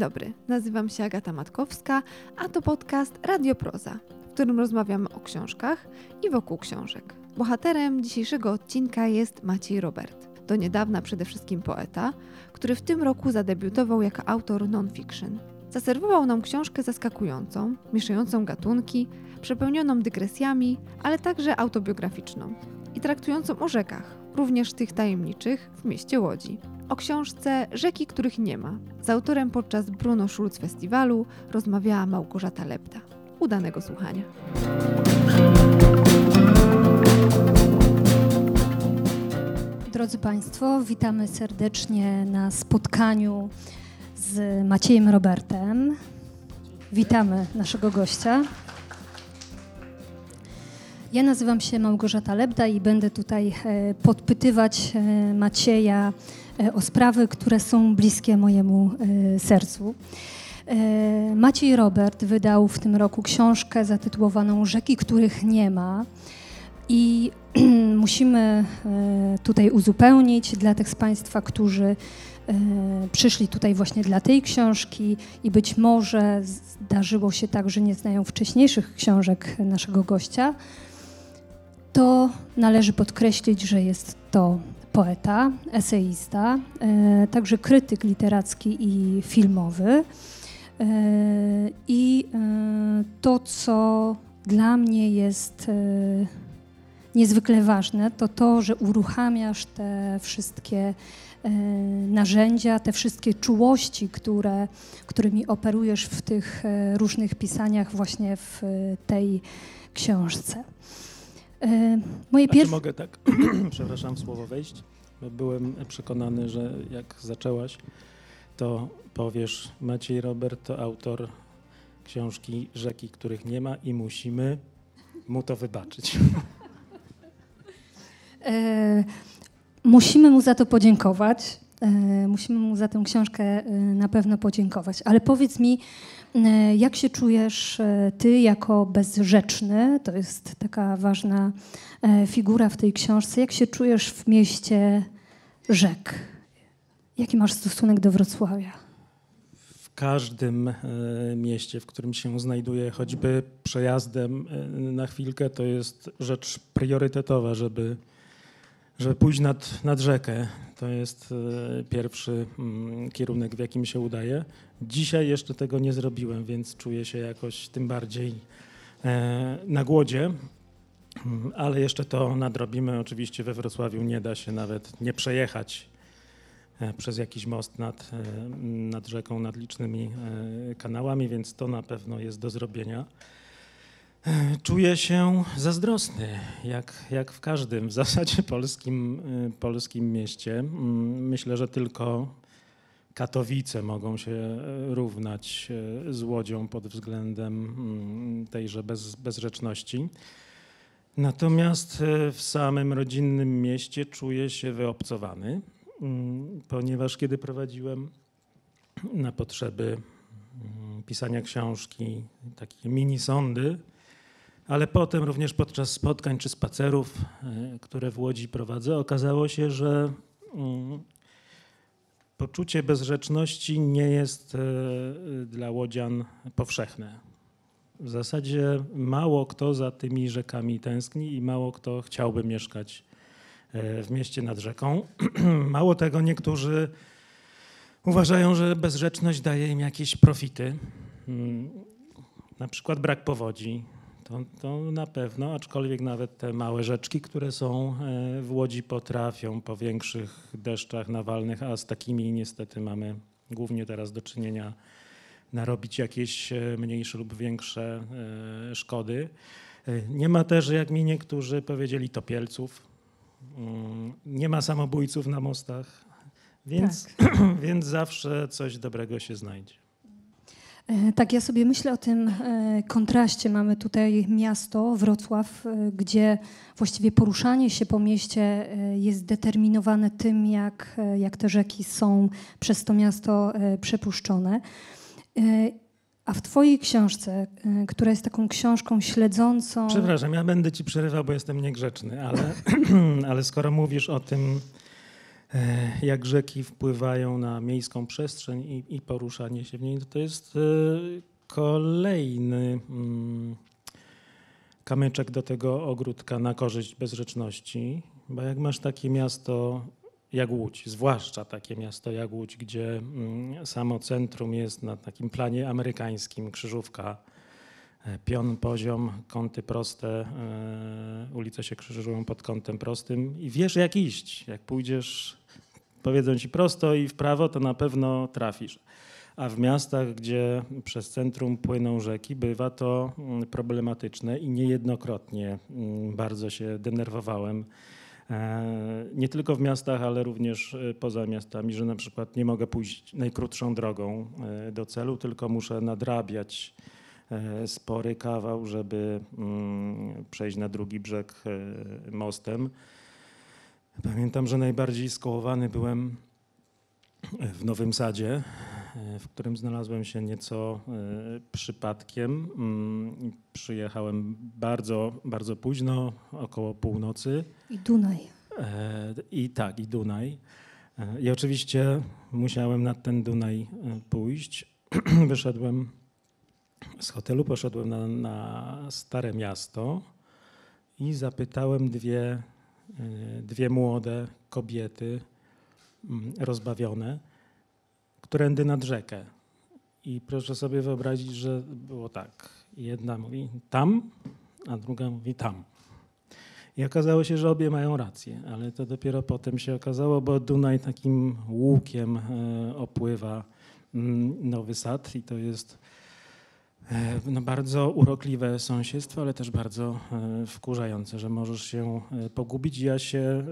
dobry, nazywam się Agata Matkowska, a to podcast Radioproza, w którym rozmawiamy o książkach i wokół książek. Bohaterem dzisiejszego odcinka jest Maciej Robert. Do niedawna przede wszystkim poeta, który w tym roku zadebiutował jako autor non-fiction. Zaserwował nam książkę zaskakującą, mieszającą gatunki, przepełnioną dygresjami, ale także autobiograficzną i traktującą o rzekach, również tych tajemniczych w mieście Łodzi. O książce Rzeki, których nie ma. Z autorem podczas Bruno Schulz Festiwalu rozmawiała Małgorzata Lepta. Udanego słuchania. Drodzy Państwo, witamy serdecznie na spotkaniu z Maciejem Robertem. Witamy naszego gościa. Ja nazywam się Małgorzata Lebda i będę tutaj e, podpytywać e, Macieja o sprawy, które są bliskie mojemu sercu. Maciej Robert wydał w tym roku książkę zatytułowaną Rzeki, których nie ma. I musimy tutaj uzupełnić dla tych z Państwa, którzy przyszli tutaj właśnie dla tej książki i być może zdarzyło się tak, że nie znają wcześniejszych książek naszego gościa, to należy podkreślić, że jest to poeta, eseista, e, także krytyk literacki i filmowy. E, I e, to, co dla mnie jest niezwykle ważne, to to, że uruchamiasz te wszystkie narzędzia, te wszystkie czułości, które, którymi operujesz w tych różnych pisaniach właśnie w tej książce. E, moje znaczy, pierwsze... Mogę tak, przepraszam, słowo wejść? Byłem przekonany, że jak zaczęłaś, to powiesz, Maciej Robert to autor książki Rzeki, których nie ma i musimy mu to wybaczyć. E, musimy mu za to podziękować. E, musimy mu za tę książkę e, na pewno podziękować. Ale powiedz mi, jak się czujesz e, ty jako bezrzeczny? To jest taka ważna e, figura w tej książce. Jak się czujesz w mieście rzek? Jaki masz stosunek do Wrocławia? W każdym mieście, w którym się znajduję, choćby przejazdem na chwilkę, to jest rzecz priorytetowa, żeby żeby pójść nad, nad rzekę. To jest e, pierwszy mm, kierunek, w jakim się udaje. Dzisiaj jeszcze tego nie zrobiłem, więc czuję się jakoś tym bardziej e, na głodzie. Mm, ale jeszcze to nadrobimy. Oczywiście we Wrocławiu nie da się nawet nie przejechać e, przez jakiś most nad, nad rzeką, nad licznymi kanałami, więc to na pewno jest do zrobienia. Czuję się zazdrosny, jak, jak w każdym w zasadzie polskim, y, polskim mieście. Mm, myślę, że tylko Katowice mogą się y, równać y, z Łodzią pod względem mm, tejże bez, bezrzeczności. Natomiast w samym rodzinnym mieście czuję się wyobcowany, mm, ponieważ kiedy prowadziłem na potrzeby pisania książki takie mini sądy, ale potem również podczas spotkań czy spacerów, e, które w Łodzi prowadzę, okazało się, że mm, poczucie bezrzeczności nie jest e, dla łodzian powszechne. W zasadzie mało kto za tymi rzekami tęskni i mało kto chciałby mieszkać e, w mieście nad rzeką. Mało tego, niektórzy uważają, że bezrzeczność daje im jakieś profity, mm, na przykład brak powodzi, to, to na pewno, aczkolwiek nawet te małe rzeczki, które są e, w Łodzi potrafią po większych deszczach nawalnych, a z takimi niestety mamy głównie teraz do czynienia, narobić jakieś e, mniejsze lub większe e, szkody. Nie ma też, jak mi niektórzy powiedzieli, topielców. Mm, nie ma samobójców na mostach, więc, tak. więc zawsze coś dobrego się znajdzie. E, tak, ja sobie myślę o tym e, kontraście. Mamy tutaj miasto, Wrocław, e, gdzie właściwie poruszanie się po mieście jest determinowane tym, jak, jak te rzeki są przez to miasto przepuszczone. A w Twojej książce, która jest taką książką śledzącą. Przepraszam, ja będę Ci przerywał, bo jestem niegrzeczny, ale, ale skoro mówisz o tym jak rzeki wpływają na miejską przestrzeń i, i poruszanie się w niej, to, jest e, kolejny mm, kamyczek do tego ogródka na korzyść bezrzeczności, bo jak masz takie miasto jak Łódź, zwłaszcza takie miasto jak Łódź, gdzie mm, samo centrum jest na takim planie amerykańskim, krzyżówka, e, pion, poziom, kąty proste, e, ulice się krzyżują pod kątem prostym i wiesz jak iść. Jak pójdziesz, powiedzą ci prosto i w prawo, to na pewno trafisz. A w miastach, gdzie przez centrum płyną rzeki, bywa to mm, problematyczne i niejednokrotnie mm, bardzo się denerwowałem E, nie tylko w miastach, ale również e, poza miastami, że na przykład nie mogę pójść najkrótszą drogą e, do celu, tylko muszę nadrabiać spory kawał, żeby mm, przejść na drugi brzeg mostem. Pamiętam, że najbardziej skołowany byłem w Nowym Sadzie, w którym znalazłem się nieco przypadkiem. Mm, przyjechałem bardzo, bardzo późno, około północy. I Dunaj. E, I tak, i Dunaj. E, I oczywiście musiałem nad ten Dunaj e, pójść. Wyszedłem z hotelu, poszedłem na, na Stare Miasto i zapytałem dwie, dwie młode kobiety mm, rozbawione, którędy nad rzekę. I proszę sobie wyobrazić, że było tak. Jedna mówi tam, a druga mówi tam. I okazało się, że obie mają rację, ale to dopiero potem się okazało, bo Dunaj takim łukiem e, opływa mm, Nowy Sad i to jest no, bardzo urokliwe sąsiedztwo, ale też bardzo e, wkurzające, że możesz się pogubić. Ja się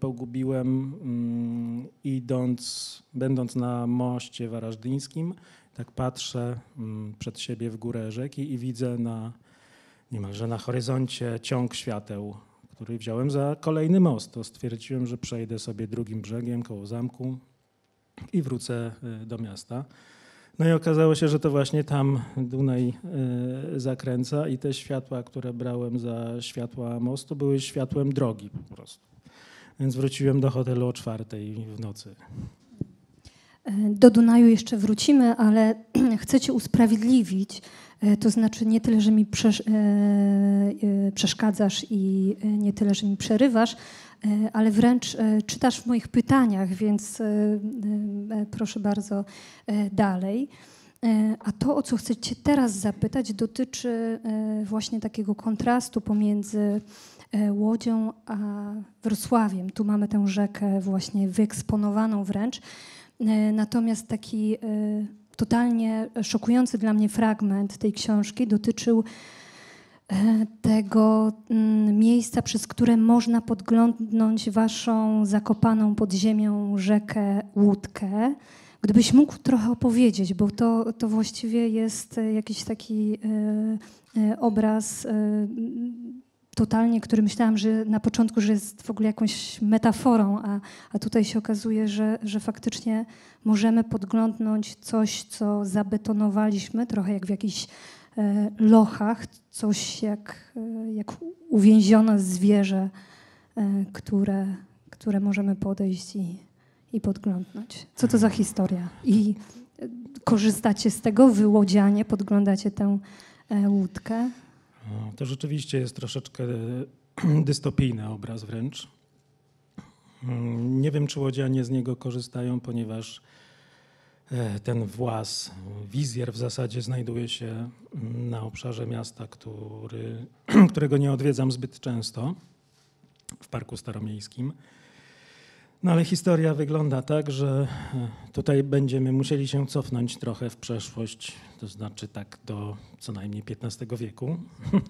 pogubiłem mm, idąc, będąc na moście warażdyńskim, tak patrzę mm, przed siebie w górę rzeki i widzę na niemalże na horyzoncie ciąg świateł który wziąłem za kolejny most. To stwierdziłem, że przejdę sobie drugim brzegiem koło zamku i wrócę e, do miasta. No i okazało się, że to właśnie tam Dunaj e, zakręca i te światła, które brałem za światła mostu, były światłem drogi po prostu. Więc wróciłem do hotelu o czwartej w nocy. E, do Dunaju jeszcze wrócimy, ale chcę Cię usprawiedliwić. E, to znaczy nie tyle, że mi e, przeszkadzasz i nie tyle, że mi przerywasz, ale wręcz czytasz w moich pytaniach, więc proszę bardzo dalej. A to, o co chcę Cię teraz zapytać, dotyczy właśnie takiego kontrastu pomiędzy Łodzią a Wrocławiem. Tu mamy tę rzekę właśnie wyeksponowaną wręcz. E, natomiast taki e, totalnie szokujący dla mnie fragment tej książki dotyczył e, tego mm, miejsca, przez które można podglądnąć waszą zakopaną pod ziemią rzekę Łódkę. Gdybyś mógł trochę opowiedzieć, bo to, to właściwie jest jakiś taki obraz totalnie, który myślałam, że na początku, że jest w ogóle jakąś metaforą, a, a tutaj się okazuje, że, że faktycznie możemy podglądnąć coś, co zabetonowaliśmy, trochę jak w jakichś e, lochach, coś jak, e, jak uwięzione zwierzę, e, które, które możemy podejść i, i podglądnąć. Co to za historia? I e, korzystacie z tego, wyłodzianie, podglądacie tę e, łódkę? To rzeczywiście jest troszeczkę dystopijny obraz wręcz. Mm, nie wiem, czy łodzianie z niego korzystają, ponieważ e, ten włas, wizjer w zasadzie znajduje się na obszarze miasta, który, którego nie odwiedzam zbyt często, w Parku Staromiejskim. No ale historia wygląda tak, że e, tutaj będziemy musieli się cofnąć trochę w przeszłość, to znaczy tak do co najmniej XV wieku.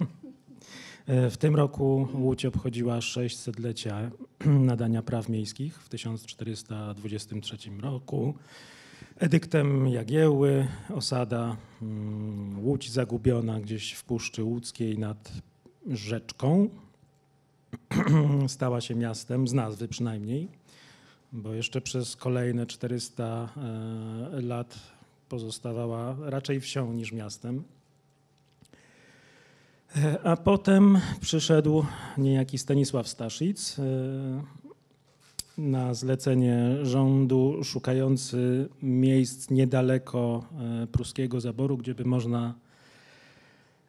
E, w tym roku Łódź obchodziła 600-lecia nadania praw miejskich w 1423 roku. Edyktem Jagiełły, osada mm, Łódź zagubiona gdzieś w Puszczy Łódzkiej nad rzeczką, stała się miastem, z nazwy przynajmniej bo jeszcze przez kolejne 400 e, lat pozostawała raczej wsią niż miastem. E, a potem przyszedł niejaki Stanisław Staszic, e, na zlecenie rządu szukający miejsc niedaleko e, pruskiego zaboru, gdzie by można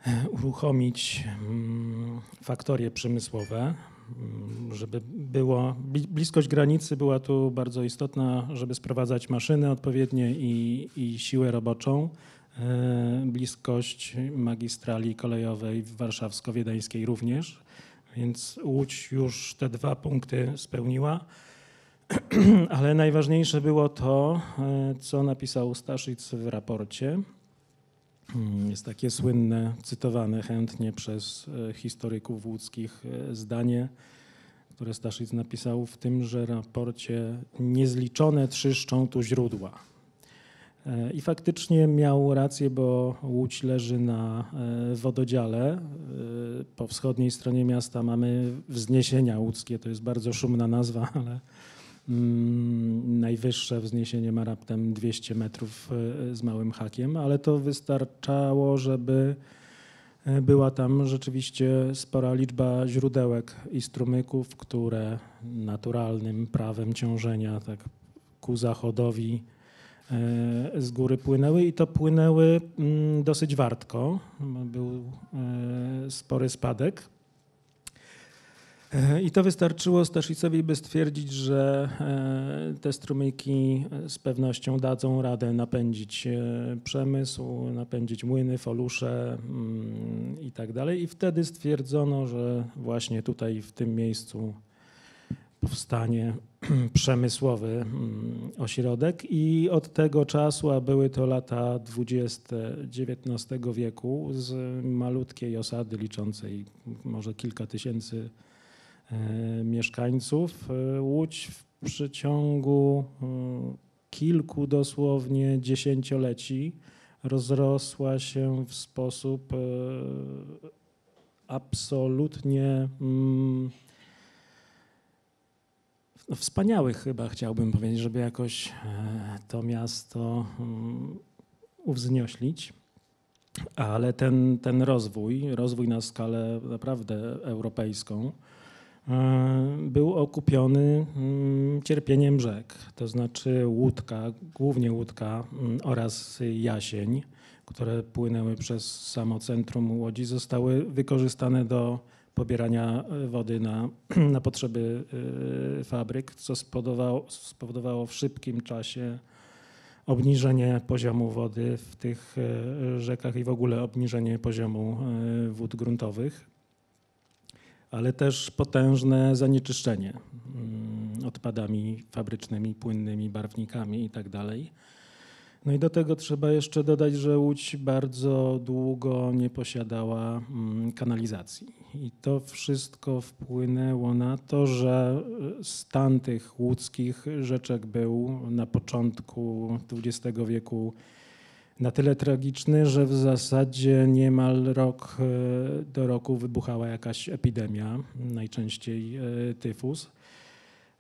e, uruchomić mm, faktorie przemysłowe, mm, żeby było bli- bliskość granicy była tu bardzo istotna, żeby sprowadzać maszyny odpowiednie i, i siłę roboczą. E, Bliskość magistrali kolejowej warszawsko-wiedeńskiej również, więc Łódź już te dwa punkty spełniła. Ale najważniejsze było to, e, co napisał Staszic w raporcie. Mm, Jest takie słynne, cytowane chętnie przez e, historyków łódzkich e, zdanie, które Staszic napisał w tymże raporcie: Niezliczone trzeszczą tu źródła. I faktycznie miał rację, bo Łódź leży na wododziale. Po wschodniej stronie miasta mamy wzniesienia łódzkie, to jest bardzo szumna nazwa, ale najwyższe wzniesienie ma raptem 200 metrów e, z małym hakiem, ale to wystarczało, żeby e, była tam rzeczywiście spora liczba źródełek i strumyków, które naturalnym prawem ciążenia tak ku zachodowi e, z góry płynęły i to płynęły mm, dosyć wartko. Był e, spory spadek. E, I to wystarczyło Staszicowi, by stwierdzić, że e, te strumyki z pewnością dadzą radę napędzić e, przemysł, napędzić młyny, folusze mm, i tak. I wtedy stwierdzono, że właśnie tutaj w tym miejscu powstanie przemysłowy mm, ośrodek i od tego czasu, a były to lata 20 XIX wieku, z malutkiej osady liczącej może kilka tysięcy e, mieszkańców, e, Łódź w przeciągu e, kilku dosłownie dziesięcioleci rozrosła się w sposób e, absolutnie mm, wspaniały chyba chciałbym powiedzieć, żeby jakoś e, to miasto mm, uwznioślić. Ale ten, ten rozwój, rozwój na skalę naprawdę europejską, e, był okupiony mm, cierpieniem rzek. To znaczy łódka, głównie łódka mm, oraz jasień, które płynęły przez samo centrum Łodzi, zostały wykorzystane do pobierania e, wody na, na potrzeby e, fabryk, co spowodowało, spowodowało w szybkim czasie obniżenie poziomu wody w tych e, rzekach i w ogóle obniżenie poziomu e, wód gruntowych, ale też potężne zanieczyszczenie mm, odpadami fabrycznymi, płynnymi, barwnikami itd. No i do tego trzeba jeszcze dodać, że Łódź bardzo długo nie posiadała mm, kanalizacji. I to wszystko wpłynęło na to, że e, stan tych łódzkich rzeczek był na początku XX wieku na tyle tragiczny, że w zasadzie niemal rok e, do roku wybuchała jakaś epidemia, najczęściej e, tyfus,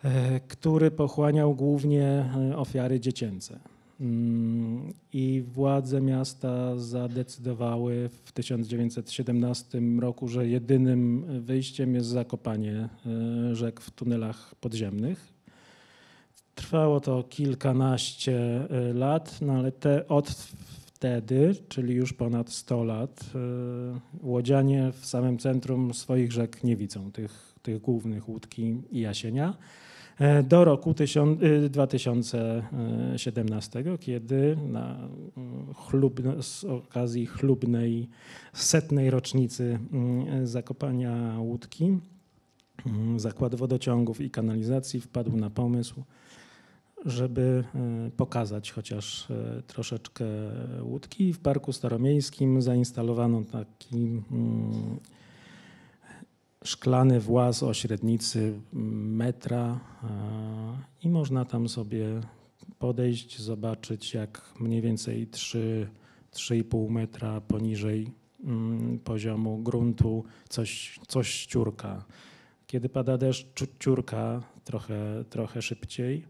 e, który pochłaniał głównie ofiary dziecięce. Mm, I władze miasta zadecydowały w 1917 roku, że jedynym wyjściem jest zakopanie rzek w tunelach podziemnych. Trwało to kilkanaście e, lat, no ale te, od wtedy, czyli już ponad 100 lat, e, łodzianie w samym centrum swoich rzek nie widzą, tych, tych głównych łódki i jasienia. E, Do roku tysiąc- y, 2017, kiedy na mm, chlubno, z okazji chlubnej setnej rocznicy mm, zakopania łódki, mm, Zakład Wodociągów i Kanalizacji wpadł na pomysł, żeby e, pokazać chociaż e, troszeczkę łódki. W Parku Staromiejskim zainstalowano taki mm, szklany właz o średnicy metra e, i można tam sobie podejść, zobaczyć jak mniej więcej 3, 3,5 metra poniżej mm, poziomu gruntu coś, coś ściurka. Kiedy pada deszcz, ciu- ciurka trochę, trochę szybciej,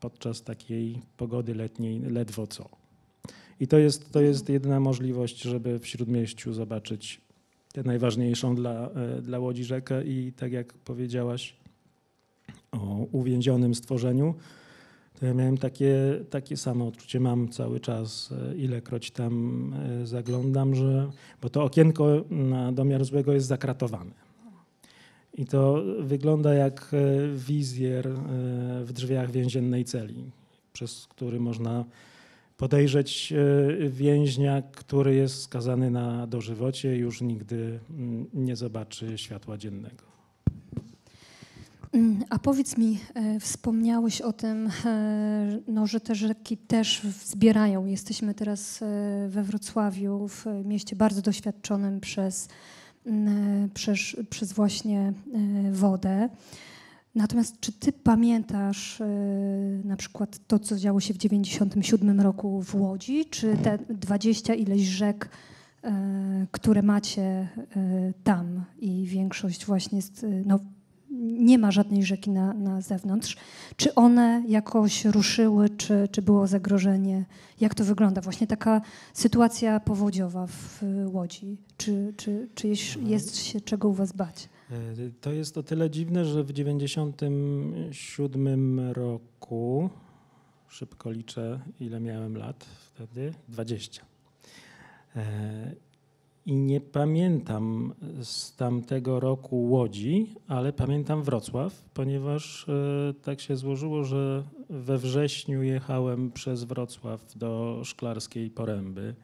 podczas takiej pogody letniej ledwo co. I to jest, to jest jedyna możliwość, żeby w Śródmieściu zobaczyć tę najważniejszą dla, e, dla Łodzi rzekę i tak jak powiedziałaś, o uwięzionym stworzeniu, to ja miałem takie, takie samo odczucie, mam cały czas, e, ilekroć tam e, zaglądam, że, bo to okienko na domiar złego jest zakratowane. I to wygląda jak e, wizjer w drzwiach więziennej celi, przez który można podejrzeć więźnia, który jest skazany na dożywocie i już nigdy mm, nie zobaczy światła dziennego. Mm, a powiedz mi, e, wspomniałeś o tym, e, no, że te rzeki też zbierają. Jesteśmy teraz e, we Wrocławiu, w mieście bardzo doświadczonym przez, przez, przez właśnie wodę. Natomiast czy ty pamiętasz na przykład to, co działo się w 97 roku w Łodzi, czy te 20 ileś rzek, które macie tam i większość właśnie jest no, nie ma żadnej rzeki na, na zewnątrz. Czy one jakoś ruszyły, czy, czy było zagrożenie? Jak to wygląda? Właśnie taka sytuacja powodziowa w Łodzi. Czy, czy, czy jest, jest się czego u was bać? E, to jest o tyle dziwne, że w 97 roku, szybko liczę ile miałem lat wtedy, 20 i nie pamiętam z tamtego roku Łodzi, ale pamiętam Wrocław, ponieważ e, tak się złożyło, że we wrześniu jechałem przez Wrocław do Szklarskiej Poręby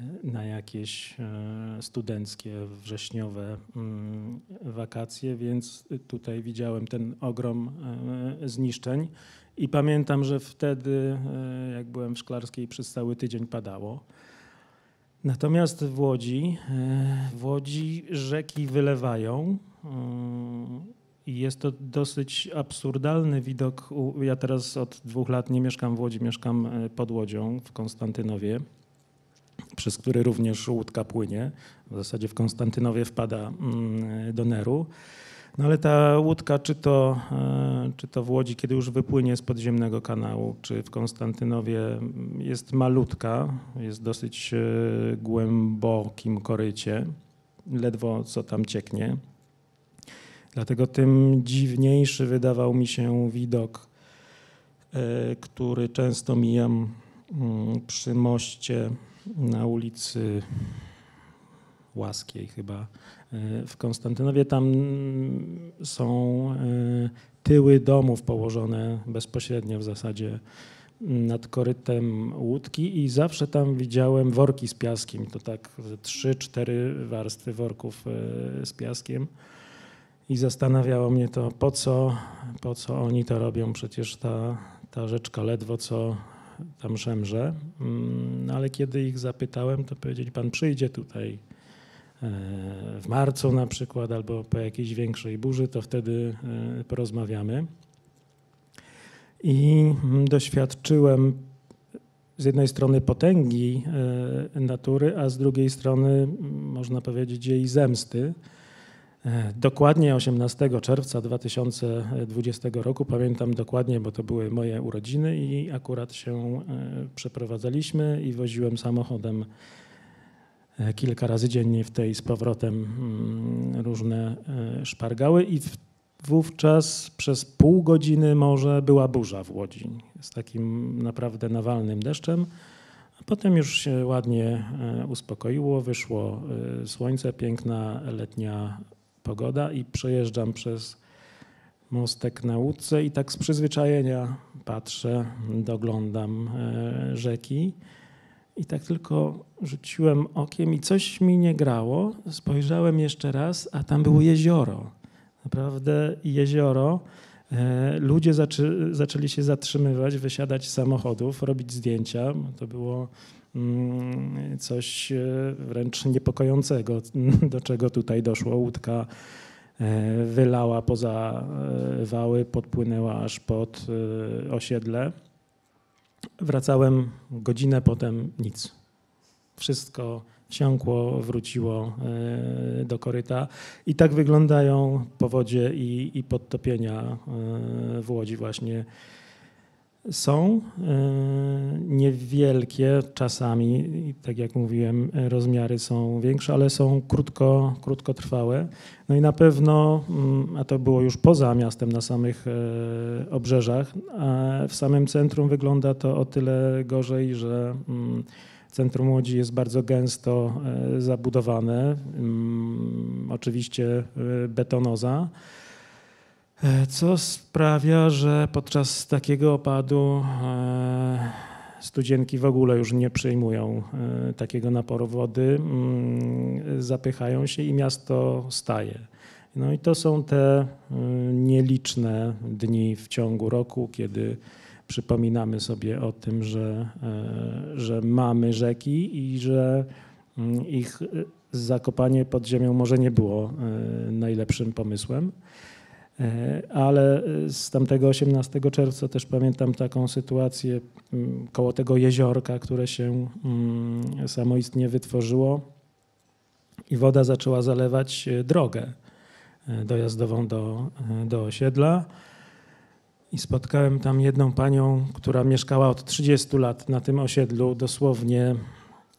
e, na jakieś e, studenckie, wrześniowe mm, wakacje, więc tutaj widziałem ten ogrom zniszczeń. I pamiętam, że wtedy, jak byłem w Szklarskiej, przez cały tydzień padało. Natomiast w Łodzi, e, w Łodzi rzeki wylewają e, i jest to dosyć absurdalny widok. Ja teraz od dwóch lat nie mieszkam w Łodzi, mieszkam e, pod Łodzią w Konstantynowie, przez który również łódka płynie. W zasadzie w Konstantynowie wpada mm, do Neru. No ale ta łódka, czy to, e, czy to w Łodzi, kiedy już wypłynie z podziemnego kanału, czy w Konstantynowie, jest malutka, jest dosyć e, głębokim korycie, ledwo co tam cieknie. Dlatego tym dziwniejszy wydawał mi się widok, e, który często mijam mm, przy moście na ulicy Łaskiej chyba w Konstantynowie. Tam są e, tyły domów położone bezpośrednio w zasadzie nad korytem łódki i zawsze tam widziałem worki z piaskiem. To tak trzy, cztery warstwy worków e, z piaskiem. I zastanawiało mnie to, po co, po co oni to robią. Przecież ta, ta rzeczka ledwo co tam szemrze. Mm, ale kiedy ich zapytałem, to powiedzieli, pan przyjdzie tutaj w marcu na przykład, albo po jakiejś większej burzy, to wtedy e, porozmawiamy. I mm, doświadczyłem z jednej strony potęgi e, natury, a z drugiej strony, mm, można powiedzieć, jej zemsty. E, dokładnie 18 czerwca 2020 roku, pamiętam dokładnie, bo to były moje urodziny i akurat się przeprowadzaliśmy i woziłem samochodem E, kilka razy dziennie w tej z powrotem mm, różne e, szpargały i wówczas przez pół godziny może była burza w Łodzi z takim naprawdę nawalnym deszczem. Potem już się ładnie e, uspokoiło, wyszło słońce, piękna letnia pogoda i przejeżdżam przez mostek na łódce i tak z przyzwyczajenia patrzę, doglądam rzeki. I tak tylko rzuciłem okiem i coś mi nie grało. Spojrzałem jeszcze raz, a tam było jezioro. Naprawdę jezioro. E, ludzie zaczę, zaczęli się zatrzymywać, wysiadać z samochodów, robić zdjęcia. To było mm, coś e, wręcz niepokojącego, do czego tutaj doszło. Łódka e, wylała poza wały, podpłynęła aż pod osiedle. Wracałem godzinę potem nic. Wszystko wsiąkło, wróciło e, do koryta. I tak wyglądają powodzie i, i podtopienia e, w Łodzi właśnie Są e, niewielkie czasami, tak jak mówiłem, rozmiary są większe, ale są krótko, krótkotrwałe. No i na pewno, mm, a to było już poza miastem, na samych e, obrzeżach, a w samym centrum wygląda to o tyle gorzej, że mm, centrum Łodzi jest bardzo gęsto e, zabudowane, mm, oczywiście betonoza. E, co sprawia, że podczas takiego opadu e, studzienki w ogóle już nie przyjmują e, takiego naporu wody, mm, zapychają się i miasto staje. No i to są te nieliczne dni w ciągu roku, kiedy przypominamy sobie o tym, że, że mamy rzeki i że mm, ich zakopanie pod ziemią może nie było najlepszym pomysłem. E, ale e, z tamtego 18 czerwca też pamiętam taką sytuację mm, koło tego jeziorka, które się mm, samoistnie wytworzyło i woda zaczęła zalewać e, drogę dojazdową do, do osiedla. I spotkałem tam jedną panią, która mieszkała od 30 lat na tym osiedlu, dosłownie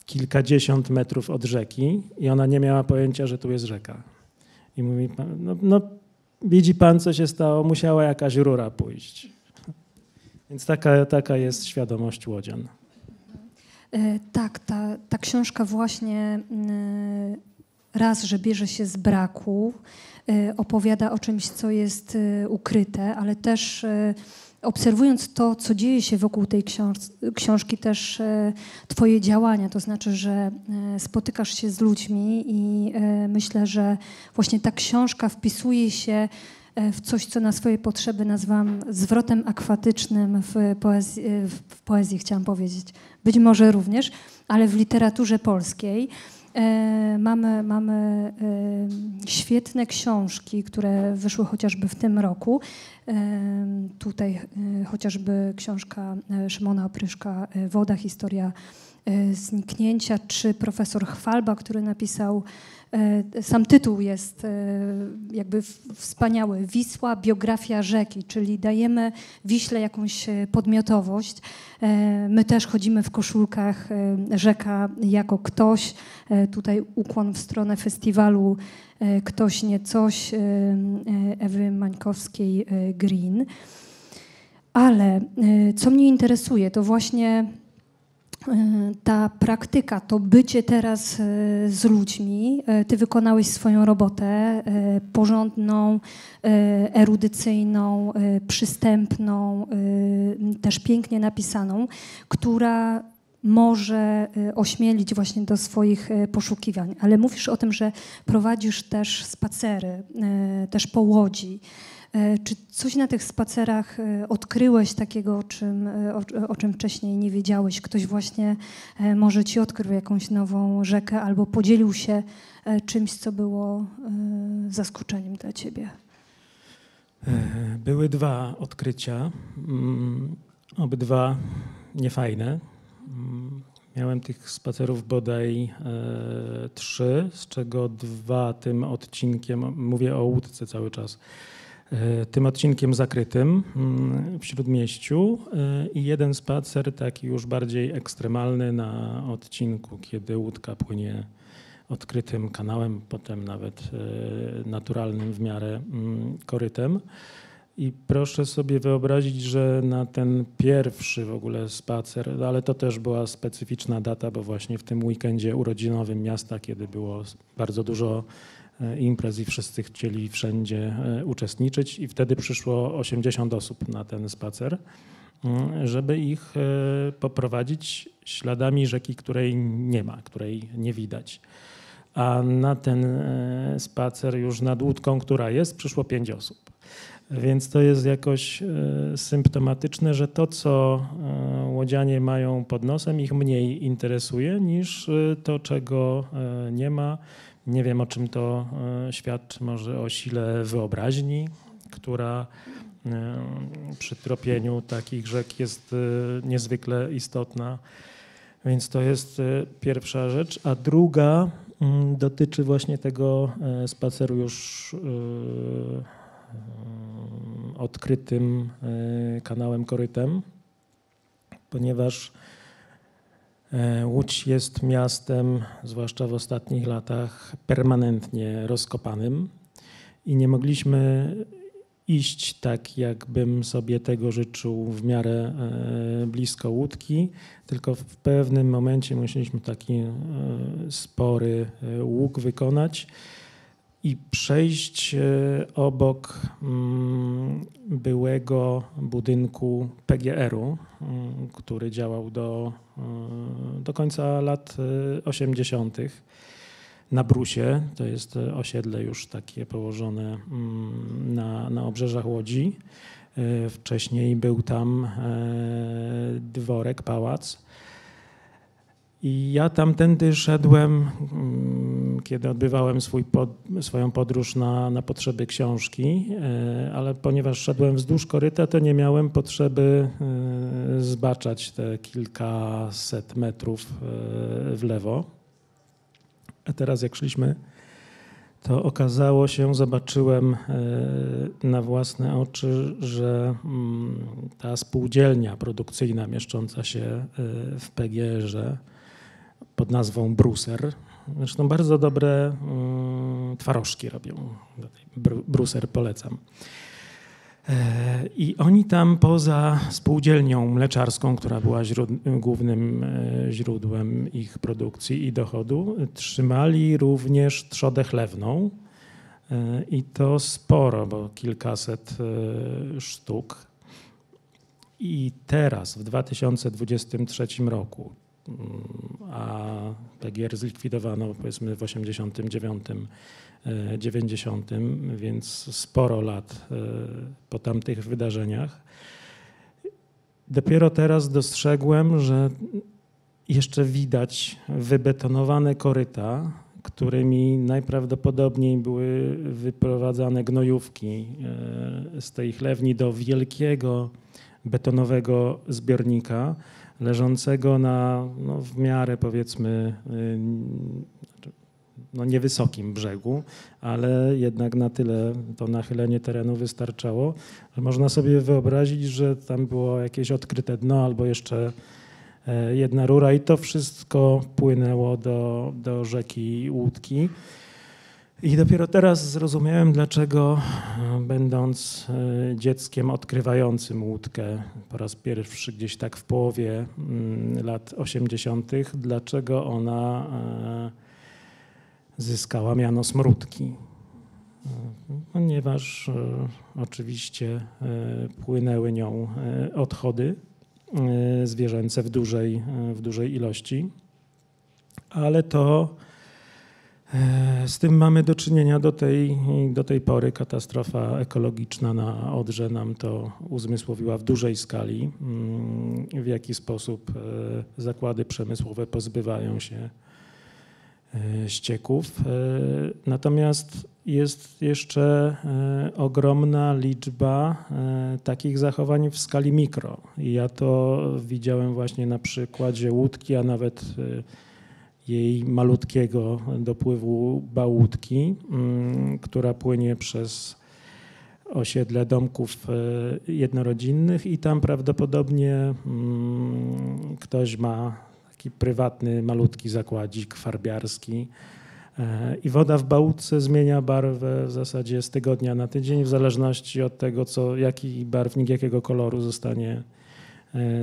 kilkadziesiąt metrów od rzeki, i ona nie miała pojęcia, że tu jest rzeka. I mówi, no, no widzi pan, co się stało, musiała jakaś rura pójść. Więc taka, taka jest świadomość łodzian. E, tak, ta, ta książka właśnie mm, raz, że bierze się z braku, e, opowiada o czymś, co jest e, ukryte, ale też obserwując to, co dzieje się wokół tej książki, też Twoje działania, to znaczy, że spotykasz się z ludźmi i myślę, że właśnie ta książka wpisuje się w coś, co na swoje potrzeby nazwam zwrotem akwatycznym w w poezji chciałam powiedzieć, być może również, ale w literaturze polskiej. E, mamy, mamy e, świetne książki, które wyszły chociażby w tym roku. E, tutaj chociażby książka Szymona Opryszka Woda, historia zniknięcia, czy profesor Chwalba, który napisał sam tytuł jest jakby wspaniały. Wisła, biografia rzeki, czyli dajemy Wiśle jakąś podmiotowość. My też chodzimy w koszulkach rzeka jako ktoś. Tutaj ukłon w stronę festiwalu Ktoś nie coś Ewy Mańkowskiej Green. Ale co mnie interesuje, to właśnie ta praktyka, to bycie teraz e, z ludźmi, e, ty wykonałeś swoją robotę e, porządną, erudycyjną, przystępną, też pięknie napisaną, która może ośmielić właśnie do swoich poszukiwań. Ale mówisz o tym, że prowadzisz też spacery, też po łodzi. E, czy coś na tych spacerach e, odkryłeś takiego, o czym, e, o, o, czym wcześniej nie wiedziałeś? Ktoś właśnie może ci odkrył jakąś nową rzekę albo podzielił się czymś, co było zaskoczeniem dla ciebie? Były dwa odkrycia, mm, obydwa niefajne. Mm, miałem tych spacerów bodaj trzy, z czego dwa tym odcinkiem, mówię o łódce cały czas, tym odcinkiem zakrytym mm, w Śródmieściu e, i jeden spacer taki już bardziej ekstremalny na odcinku, kiedy łódka płynie odkrytym kanałem, potem nawet e, naturalnym w miarę mm, korytem. I proszę sobie wyobrazić, że na ten pierwszy w ogóle spacer, ale to też była specyficzna data, bo właśnie w tym weekendzie urodzinowym miasta, kiedy było bardzo dużo E, imprez i wszyscy chcieli wszędzie e, uczestniczyć i wtedy przyszło 80 osób na ten spacer, mm, żeby ich e, poprowadzić śladami rzeki, której nie ma, której nie widać. A na ten spacer już nad łódką, która jest, przyszło 5 osób. Więc to jest jakoś symptomatyczne, że to, co łodzianie mają pod nosem, ich mniej interesuje niż to, czego nie ma nie wiem, o czym to e, świadczy, może o sile wyobraźni, która e, przy tropieniu takich rzek jest e, niezwykle istotna. Więc to jest pierwsza rzecz. A druga mm, dotyczy właśnie tego spaceru już odkrytym kanałem korytem. ponieważ Łódź jest miastem, zwłaszcza w ostatnich latach, permanentnie rozkopanym i nie mogliśmy iść tak, jakbym sobie tego życzył w miarę e, blisko łódki, tylko w pewnym momencie musieliśmy taki e, spory e, łuk wykonać i przejść obok mm, byłego budynku PGR-u, mm, który działał do, do końca lat 80 na Brusie. To jest e, osiedle już takie położone mm, na, na obrzeżach Łodzi. E, wcześniej był tam e, dworek, pałac. I ja tamtędy szedłem, mm, kiedy odbywałem swój pod, swoją podróż na, na potrzeby książki, ale ponieważ szedłem wzdłuż koryta, to nie miałem potrzeby zbaczać te kilkaset metrów w lewo. A teraz jak szliśmy, to okazało się, zobaczyłem e, na własne oczy, że mm, ta spółdzielnia produkcyjna mieszcząca się e, w PGR-ze pod nazwą Bruser, zresztą bardzo dobre mm, twarożki robią. Bruser polecam. E, I oni tam poza spółdzielnią mleczarską, która była głównym e, źródłem ich produkcji i dochodu, trzymali również trzodę chlewną. E, I to sporo, bo kilkaset sztuk. I teraz, w 2023 roku, a PGR zlikwidowano powiedzmy w 1989 90, więc sporo lat e, po tamtych wydarzeniach. Dopiero teraz dostrzegłem, że jeszcze widać wybetonowane koryta, którymi najprawdopodobniej były wyprowadzane gnojówki e, z tej chlewni do wielkiego betonowego zbiornika leżącego na no, w miarę powiedzmy no, niewysokim brzegu, ale jednak na tyle to nachylenie terenu wystarczało, że można sobie wyobrazić, że tam było jakieś odkryte dno albo jeszcze e, jedna rura i to wszystko płynęło do, do rzeki Łódki. I dopiero teraz zrozumiałem, dlaczego e, będąc e, dzieckiem odkrywającym łódkę po raz pierwszy gdzieś tak w połowie mm, lat 80., dlaczego ona zyskała miano smródki, ponieważ e, oczywiście e, płynęły nią e, odchody zwierzęce w dużej, w dużej ilości, ale to z tym mamy do czynienia do tej, do tej pory. Katastrofa ekologiczna na Odrze nam to uzmysłowiła w dużej skali, mm, w jaki sposób zakłady przemysłowe pozbywają się E, ścieków. E, natomiast jest jeszcze e, ogromna liczba takich zachowań w skali mikro. Ja to widziałem właśnie na przykładzie łódki, a nawet jej malutkiego dopływu bałutki, mm, która płynie przez osiedle domków jednorodzinnych i tam prawdopodobnie mm, ktoś ma taki prywatny, malutki zakładzik farbiarski. E, I woda w bałutce zmienia barwę w zasadzie z tygodnia na tydzień, w zależności od tego, co, jaki barwnik, jakiego koloru zostanie e,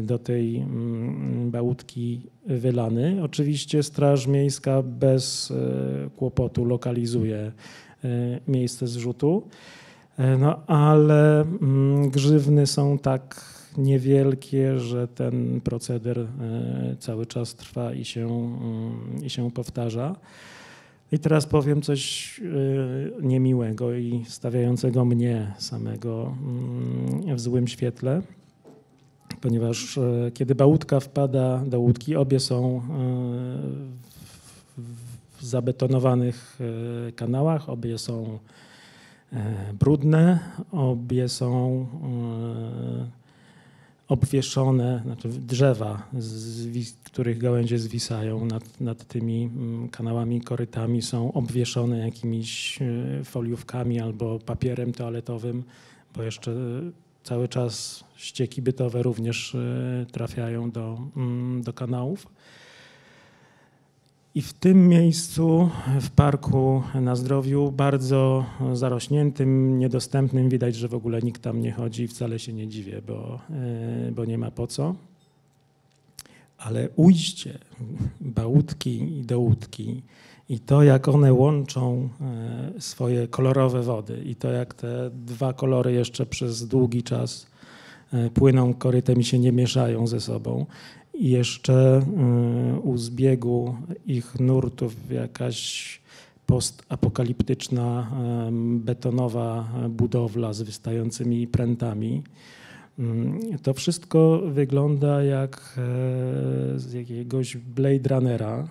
do tej mm, bałutki wylany. Oczywiście Straż Miejska bez e, kłopotu lokalizuje miejsce zrzutu, no ale mm, grzywny są tak niewielkie, że ten proceder e, cały czas trwa i się, mm, i się powtarza. I teraz powiem coś e, niemiłego i stawiającego mnie samego w złym świetle, ponieważ e, kiedy bałutka wpada do łódki, obie są w zabetonowanych kanałach, obie są brudne, obie są obwieszone, znaczy drzewa, z których gałęzie zwisają. Nad, nad tymi mm, kanałami, korytami, są obwieszone jakimiś e, foliówkami albo papierem toaletowym, bo jeszcze cały czas ścieki bytowe również trafiają do, mm, do kanałów. I w tym miejscu, w parku na zdrowiu, bardzo zarośniętym, niedostępnym, widać, że w ogóle nikt tam nie chodzi i wcale się nie dziwię, bo, bo nie ma po co. Ale ujście bałutki i dołódki i to, jak one łączą e, swoje kolorowe wody i to, jak te dwa kolory jeszcze przez długi czas e, płyną korytem i się nie mieszają ze sobą, i jeszcze y, u zbiegu ich nurtów jakaś postapokaliptyczna betonowa budowla z wystającymi prętami. To wszystko wygląda jak e, z jakiegoś Blade Runnera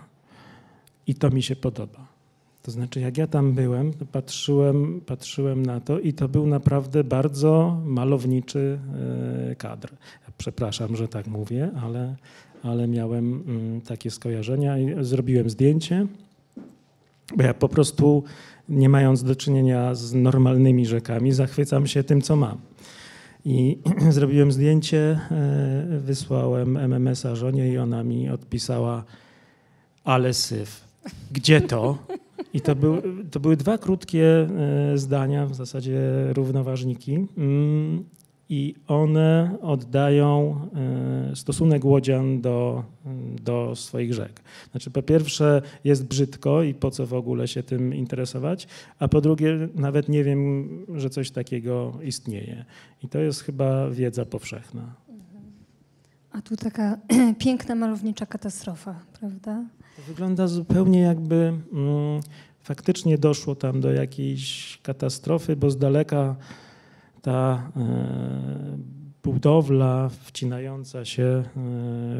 i to mi się podoba. To znaczy, jak ja tam byłem, patrzyłem, patrzyłem na to i to był naprawdę bardzo malowniczy e, kadr. Przepraszam, że tak mówię, ale, ale miałem mm, takie skojarzenia i zrobiłem zdjęcie, bo ja po prostu, nie mając do czynienia z normalnymi rzekami, zachwycam się tym, co mam. I zrobiłem zdjęcie, e, wysłałem MMS-a żonie i ona mi odpisała, ale syf, gdzie to? I to, był, to były dwa krótkie e, zdania, w zasadzie równoważniki. Mm, I one oddają e, stosunek łodzian do, do swoich rzek. Znaczy, po pierwsze, jest brzydko i po co w ogóle się tym interesować, a po drugie, nawet nie wiem, że coś takiego istnieje. I to jest chyba wiedza powszechna. A tu taka piękna, malownicza katastrofa, prawda? Wygląda zupełnie jakby mm, faktycznie doszło tam do jakiejś katastrofy, bo z daleka ta e, budowla wcinająca się e,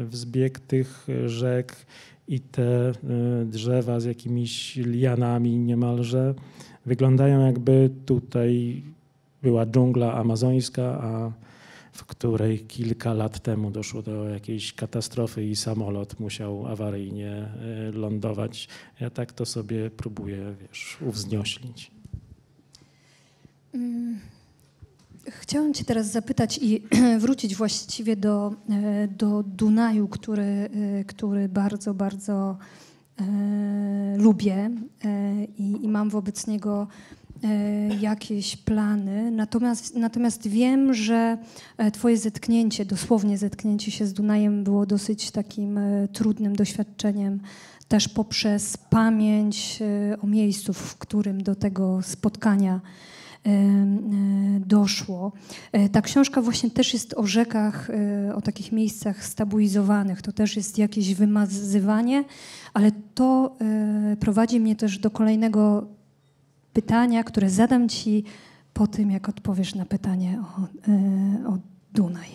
w zbieg tych rzek i te e, drzewa z jakimiś lianami niemalże wyglądają jakby tutaj była dżungla amazońska, a w której kilka lat temu doszło do jakiejś katastrofy i samolot musiał awaryjnie e, lądować. Ja tak to sobie próbuję, wiesz, uwznioślić. Mm. Chciałam Cię teraz zapytać i wrócić właściwie do, e, do Dunaju, który, e, który bardzo, bardzo lubię i, i mam wobec niego jakieś plany, natomiast, natomiast wiem, że e, Twoje zetknięcie, dosłownie zetknięcie się z Dunajem było dosyć takim e, trudnym doświadczeniem, też poprzez pamięć o miejscu, w którym do tego spotkania doszło. Ta książka właśnie też jest o rzekach, o takich miejscach stabilizowanych. To też jest jakieś wymazywanie, ale to prowadzi mnie też do kolejnego pytania, które zadam Ci po tym, jak odpowiesz na pytanie o, e, o Dunaj.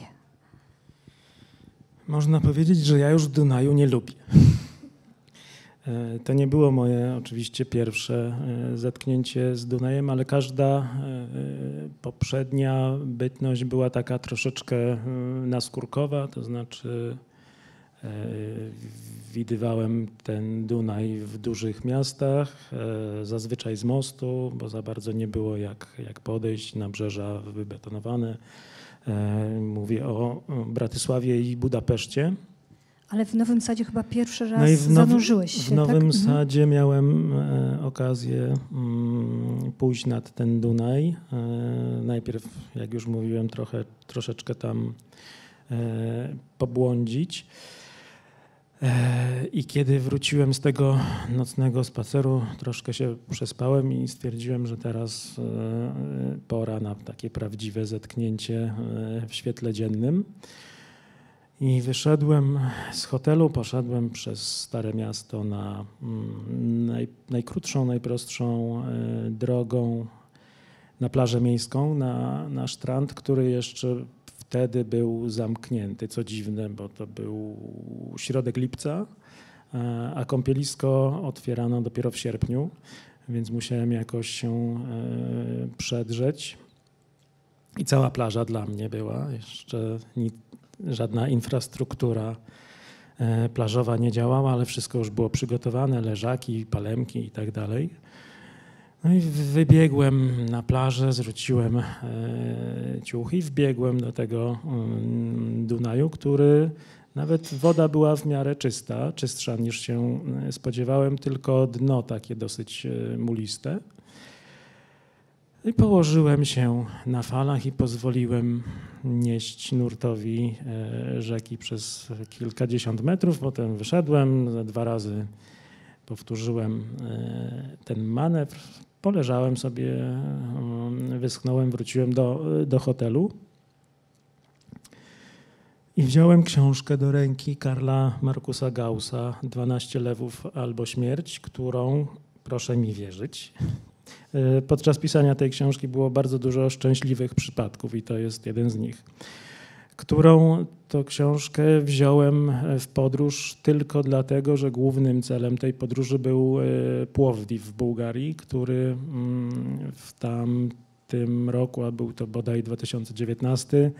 Można powiedzieć, że ja już Dunaju nie lubię. E, to nie było moje oczywiście pierwsze e, zetknięcie z Dunajem, ale każda poprzednia bytność była taka troszeczkę naskórkowa, to znaczy widywałem ten Dunaj w dużych miastach, e, zazwyczaj z mostu, bo za bardzo nie było jak, jak podejść, nabrzeża wybetonowane. E, mówię o Bratysławie i Budapeszcie. Ale w Nowym Sadzie chyba pierwszy raz no i w now, zanurzyłeś się, W Nowym tak? Mhm. Sadzie miałem okazję mm, pójść nad ten Dunaj. najpierw, jak już mówiłem, trochę, troszeczkę tam pobłądzić. E, I kiedy wróciłem z tego nocnego spaceru, troszkę się przespałem i stwierdziłem, że teraz e, pora na takie prawdziwe zetknięcie e, w świetle dziennym. I wyszedłem z hotelu, poszedłem przez Stare Miasto na mm, naj, najkrótszą, najprostszą drogą na plażę miejską, na, na który jeszcze wtedy był zamknięty, co dziwne, bo to był środek lipca, a kąpielisko otwierano dopiero w sierpniu, więc musiałem jakoś się e, przedrzeć. I cała plaża dla mnie była, jeszcze żadna infrastruktura e, plażowa nie działała, ale wszystko już było przygotowane, leżaki, palemki i tak dalej. No i wybiegłem na plażę, zwróciłem e, ciuchy i wbiegłem do tego mm, Dunaju, który nawet woda była w miarę czysta, czystsza niż się e, spodziewałem, tylko dno takie dosyć e, muliste. I położyłem się na falach i pozwoliłem nieść nurtowi rzeki przez kilkadziesiąt metrów. Potem wyszedłem, dwa razy powtórzyłem ten manewr, Poleżałem sobie, mm, wyschnąłem, wróciłem do, do hotelu i wziąłem książkę do ręki Karla Markusa Gaussa, 12 lewów albo śmierć, którą, proszę mi wierzyć, e, podczas pisania tej książki było bardzo dużo szczęśliwych przypadków i to jest jeden z nich którą to książkę wziąłem w podróż tylko dlatego, że głównym celem tej podróży był e, Płowdiw w Bułgarii, który mm, w tamtym roku, a był to bodaj 2019,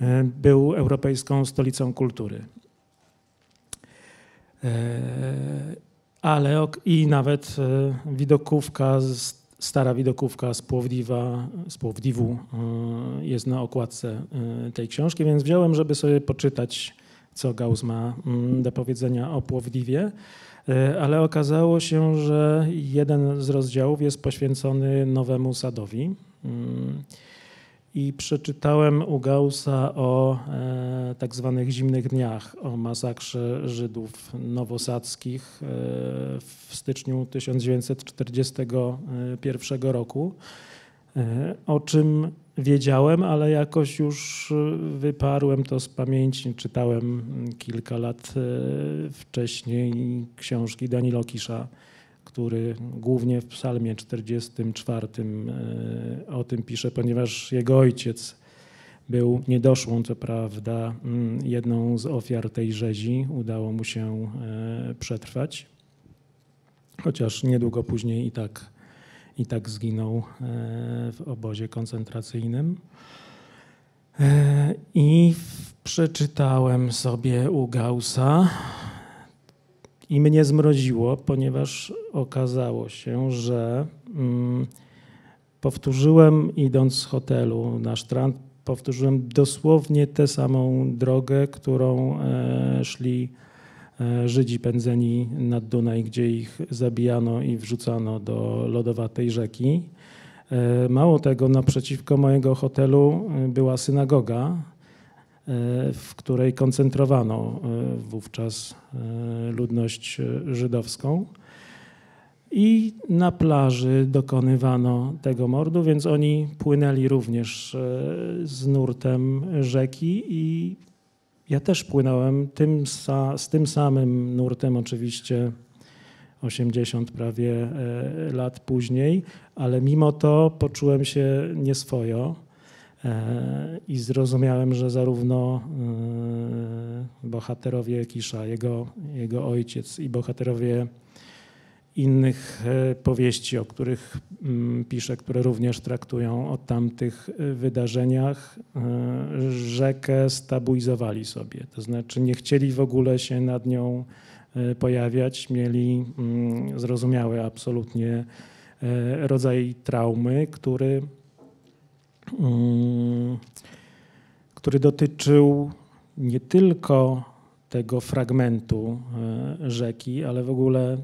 e, był Europejską Stolicą Kultury. E, ale i nawet widokówka z stara widokówka z Płowdiwa, z Płowdiwu e, jest na okładce e, tej książki, więc wziąłem, żeby sobie poczytać, co Gauss ma mm, do powiedzenia o Płowdiwie. E, ale okazało się, że jeden z rozdziałów jest poświęcony Nowemu Sadowi. I przeczytałem u Gaussa o e, tak zwanych zimnych dniach, o masakrze Żydów nowosadzkich e, w styczniu 1941 roku, e, o czym wiedziałem, ale jakoś już wyparłem to z pamięci. Czytałem kilka lat e, wcześniej książki Danilo Kisza który głównie w psalmie 44 e, o tym pisze, ponieważ jego ojciec był niedoszłą, co prawda, mm, jedną z ofiar tej rzezi. Udało mu się e, przetrwać, chociaż niedługo później i tak, i tak zginął e, w obozie koncentracyjnym. I przeczytałem sobie u Gaussa i mnie zmroziło, ponieważ okazało się, że mm, powtórzyłem idąc z hotelu na sztrand, powtórzyłem dosłownie tę samą drogę, którą e, szli e, Żydzi pędzeni nad Dunaj, gdzie ich zabijano i wrzucano do lodowatej rzeki. E, mało tego, naprzeciwko mojego hotelu e, była synagoga, w której koncentrowano e, wówczas e, ludność żydowską. I na plaży dokonywano tego mordu, więc oni płynęli również z nurtem rzeki i ja też płynąłem tym z tym samym nurtem, oczywiście 80 prawie lat później, ale mimo to poczułem się nieswojo. E, i zrozumiałem, że zarówno e, bohaterowie Kisza, jego, jego ojciec i bohaterowie innych e, powieści, o których mm, piszę, które również traktują o tamtych wydarzeniach, rzekę stabilizowali sobie. To znaczy nie chcieli w ogóle się nad nią pojawiać, mieli mm, zrozumiały absolutnie rodzaj traumy, który który dotyczył nie tylko tego fragmentu e, rzeki, ale w ogóle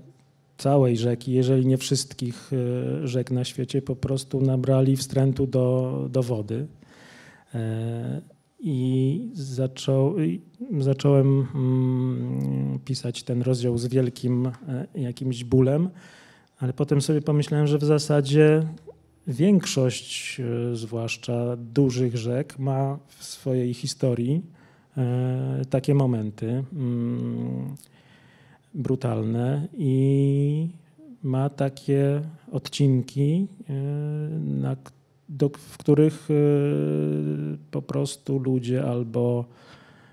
całej rzeki, jeżeli nie wszystkich e, rzek na świecie, po prostu nabrali wstrętu do, do wody. E, I zaczął, zacząłem mm, pisać ten rozdział z wielkim jakimś bólem, ale potem sobie pomyślałem, że w zasadzie Większość, e, zwłaszcza dużych rzek, ma w swojej historii e, takie momenty mm, brutalne i ma takie odcinki, e, na, do, w których po prostu ludzie albo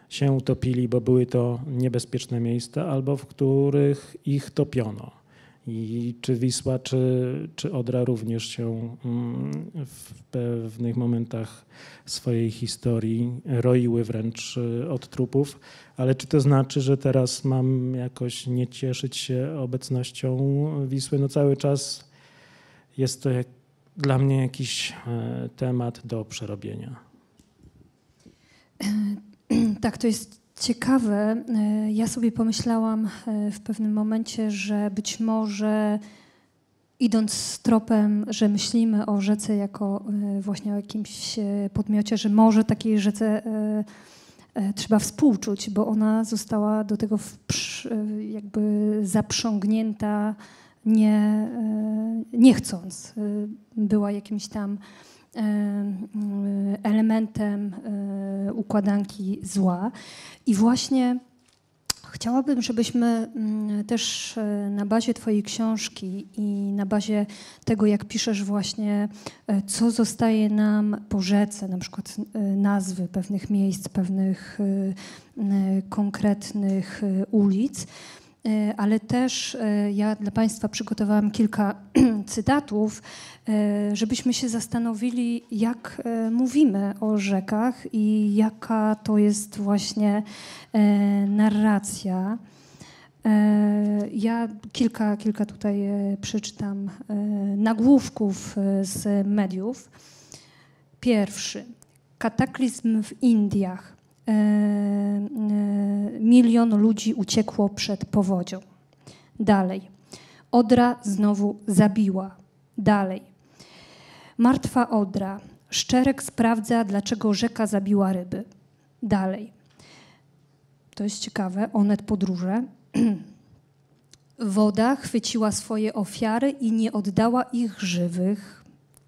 się utopili, bo były to niebezpieczne miejsca, albo w których ich topiono. I czy Wisła, czy, czy Odra również się mm, w pewnych momentach swojej historii roiły wręcz y, od trupów, ale czy to znaczy, że teraz mam jakoś nie cieszyć się obecnością Wisły? No cały czas jest to jak, dla mnie jakiś temat do przerobienia. Tak, to jest ciekawe. Ja sobie pomyślałam w pewnym momencie, że być może idąc tropem, że myślimy o rzece jako e, właśnie o jakimś e, podmiocie, że może takiej rzece e, trzeba współczuć, bo ona została do tego jakby zaprzągnięta nie, nie chcąc. Była jakimś tam elementem układanki zła. I właśnie Chciałabym, żebyśmy też na bazie Twojej książki i na bazie tego, jak piszesz właśnie, co zostaje nam po rzece, na przykład nazwy pewnych miejsc, pewnych konkretnych ulic, ale też e, ja dla Państwa przygotowałam kilka cytatów, e, żebyśmy się zastanowili, jak mówimy o rzekach i jaka to jest właśnie narracja. Ja kilka, kilka tutaj przeczytam nagłówków z mediów. Pierwszy. Kataklizm w Indiach. E, e, milion ludzi uciekło przed powodzią. Dalej. Odra znowu zabiła. Dalej. Martwa Odra. Szczerek sprawdza, dlaczego rzeka zabiła ryby. Dalej. To jest ciekawe. Onet podróże. Woda chwyciła swoje ofiary i nie oddała ich żywych.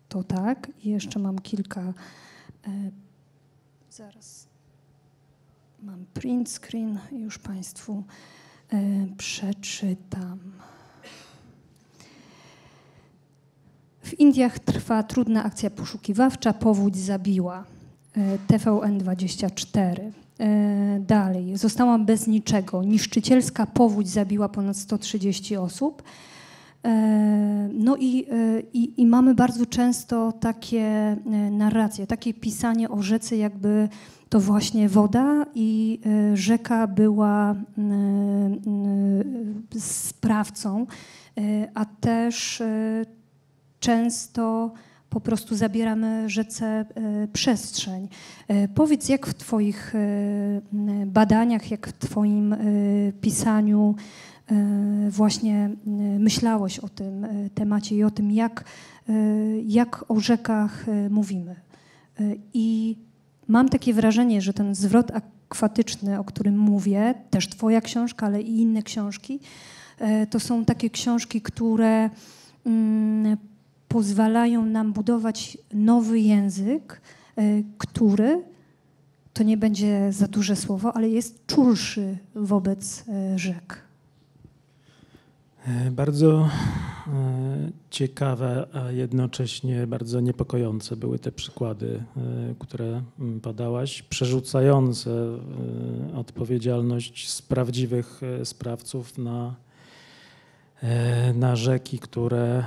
To tak. I jeszcze mam kilka. E, zaraz Mam print screen, już Państwu e, przeczytam. W Indiach trwa trudna akcja poszukiwawcza. Powódź zabiła. E, TVN24. E, dalej. Zostałam bez niczego. Niszczycielska powódź zabiła ponad 130 osób. No i, i, i, mamy bardzo często takie narracje, takie pisanie o rzece, jakby to właśnie woda i e, rzeka była e, e, sprawcą, a też często po prostu zabieramy rzece przestrzeń. Powiedz, jak w Twoich badaniach, jak w Twoim pisaniu właśnie myślałeś o tym temacie i o tym, jak, jak o rzekach mówimy. I Mam takie wrażenie, że ten zwrot akwatyczny, o którym mówię, też Twoja książka, ale i inne książki, e, to są takie książki, które mm, pozwalają nam budować nowy język, e, który to nie będzie za duże słowo, ale jest czulszy wobec e, rzek. E, bardzo e, ciekawe, a jednocześnie bardzo niepokojące były te przykłady, e, które mm, podałaś, przerzucające odpowiedzialność z prawdziwych sprawców na, na rzeki, które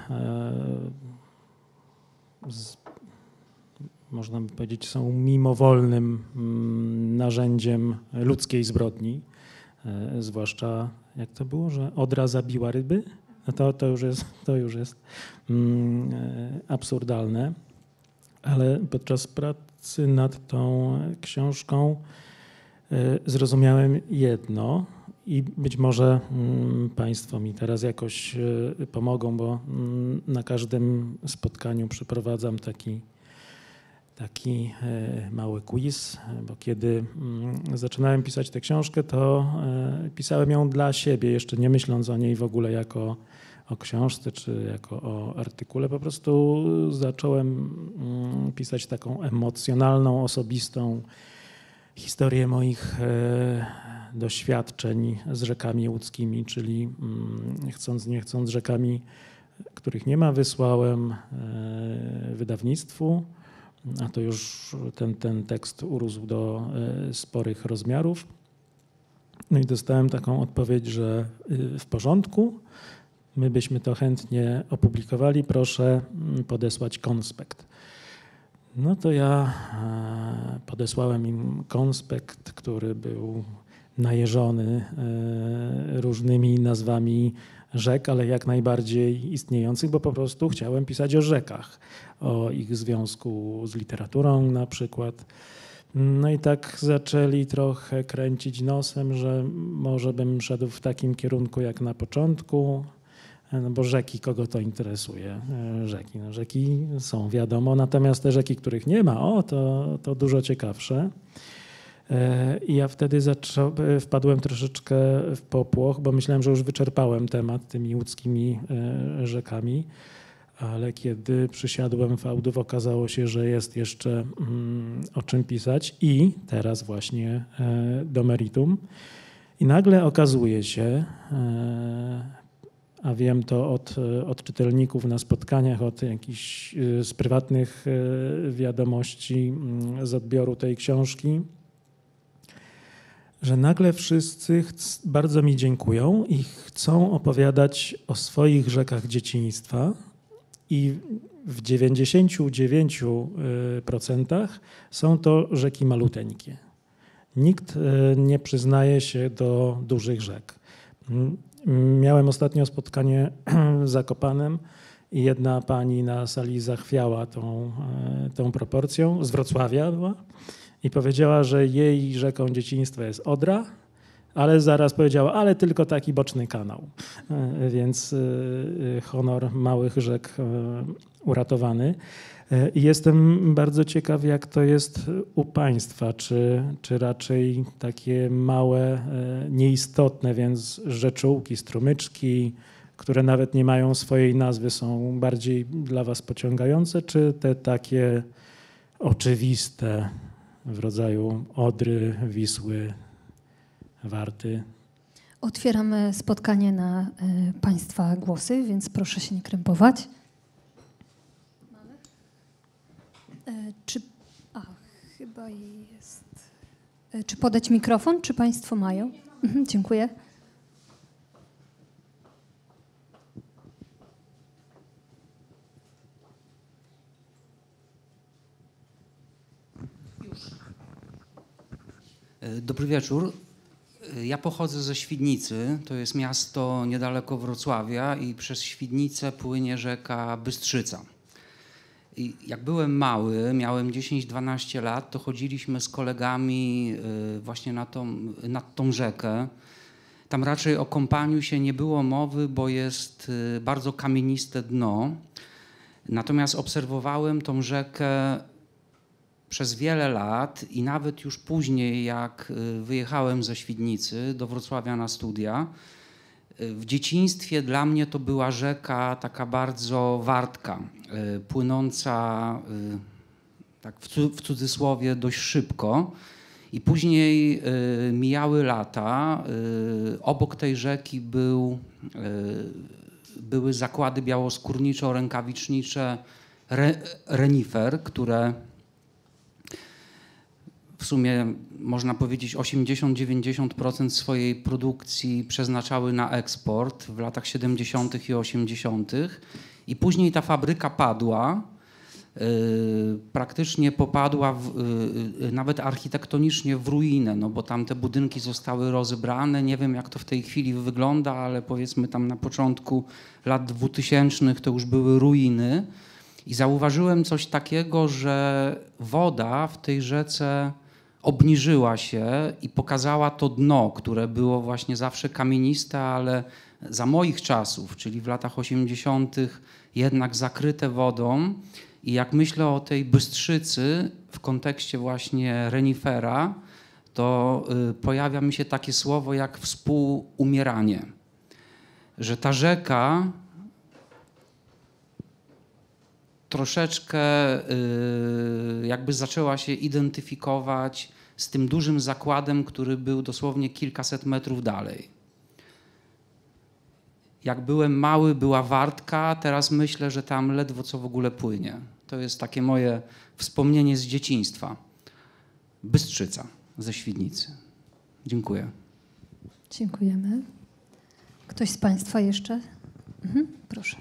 z, można by powiedzieć są mimowolnym mm, narzędziem ludzkiej zbrodni, zwłaszcza jak to było, że Odra zabiła ryby? No to, to już jest, to już jest mm, e, absurdalne. Ale podczas pracy nad tą książką e, zrozumiałem jedno i być może mm, Państwo mi teraz jakoś e, pomogą, bo mm, na każdym spotkaniu przeprowadzam taki taki e, mały quiz, bo kiedy mm, zaczynałem pisać tę książkę, to e, pisałem ją dla siebie, jeszcze nie myśląc o niej w ogóle jako o książce czy jako o artykule. Po prostu zacząłem mm, pisać taką emocjonalną, osobistą historię moich e, doświadczeń z rzekami łódzkimi, czyli mm, chcąc, nie chcąc rzekami, których nie ma, wysłałem wydawnictwu a to już ten, ten tekst urósł do e, sporych rozmiarów. No i dostałem taką odpowiedź, że y, w porządku, my byśmy to chętnie opublikowali, proszę mm, podesłać konspekt. No to ja e, podesłałem im konspekt, który był najeżony e, różnymi nazwami rzek, ale jak najbardziej istniejących, bo po prostu chciałem pisać o rzekach, o ich związku z literaturą na przykład. No i tak zaczęli trochę kręcić nosem, że może bym szedł w takim kierunku jak na początku, no bo rzeki, kogo to interesuje? Rzeki. No rzeki są, wiadomo, natomiast te rzeki, których nie ma, o, to, to dużo ciekawsze. E, I ja wtedy e, wpadłem troszeczkę w popłoch, bo myślałem, że już wyczerpałem temat tymi łódzkimi e, rzekami, ale kiedy przysiadłem w Audów, okazało się, że jest jeszcze mm, o czym pisać i teraz właśnie do meritum. I nagle okazuje się, a wiem to od, od czytelników na spotkaniach, od jakichś z prywatnych wiadomości mm, z odbioru tej książki, że nagle wszyscy bardzo mi dziękują i chcą opowiadać o swoich rzekach dzieciństwa. I w 99% są to rzeki maluteńkie. Nikt e, nie przyznaje się do dużych rzek. Miałem ostatnio spotkanie z Zakopanem i jedna pani na sali zachwiała tą, e, tą proporcją, z Wrocławia była, i powiedziała, że jej rzeką dzieciństwa jest Odra, ale zaraz powiedziała, ale tylko taki boczny kanał. E, Więc e, e, honor małych rzek uratowany. I jestem bardzo ciekaw, jak to jest u Państwa, czy, czy raczej takie małe, nieistotne, więc rzeczułki, strumyczki, które nawet nie mają swojej nazwy, są bardziej dla Was pociągające, czy te takie oczywiste w rodzaju Odry, Wisły, Warty? Otwieramy spotkanie na e, Państwa głosy, więc proszę się nie krępować. E, Czy, a, chyba jest. E, Czy podać mikrofon? Czy Państwo mają? Mhm, dziękuję. Dobry wieczór. Ja pochodzę ze Świdnicy, to jest miasto niedaleko Wrocławia i przez Świdnicę płynie rzeka Bystrzyca. I jak byłem mały, miałem 10-12 lat, to chodziliśmy z kolegami e, właśnie na tą, nad tą rzekę. Tam raczej o kąpaniu się nie było mowy, bo jest e, bardzo kamieniste dno. Natomiast obserwowałem tą rzekę przez wiele lat i nawet już później, jak y, wyjechałem ze Świdnicy do Wrocławia na studia, y, w dzieciństwie dla mnie to była rzeka taka bardzo wartka, y, płynąca tak w cu- w cudzysłowie dość szybko. I później mijały lata. Obok tej rzeki był, były zakłady białoskórniczo-rękawicznicze Re, Renifer, które w sumie można powiedzieć 80-90% swojej produkcji przeznaczały na eksport w latach 70. i 80. I później ta fabryka padła. yy, Praktycznie popadła w, yy, yy, nawet architektonicznie w ruinę, no bo tam te budynki zostały rozebrane. Nie wiem, jak to w tej chwili wygląda, ale powiedzmy tam na początku lat 2000 to już były ruiny. I zauważyłem coś takiego, że woda w tej rzece obniżyła się i pokazała to dno, które było właśnie zawsze kamieniste, ale za moich czasów, czyli w latach 80., jednak zakryte wodą. I jak myślę o tej bystrzycy w kontekście właśnie renifera, to y, pojawia mi się takie słowo jak współumieranie. Że ta rzeka troszeczkę y, jakby zaczęła się identyfikować z tym dużym zakładem, który był dosłownie kilkaset metrów dalej. Jak byłem mały, była wartka, teraz myślę, że tam ledwo co w ogóle płynie. To jest takie moje wspomnienie z dzieciństwa. Bystrzyca ze Świdnicy. Dziękuję. Dziękujemy. Ktoś z Państwa jeszcze? Mhm, proszę.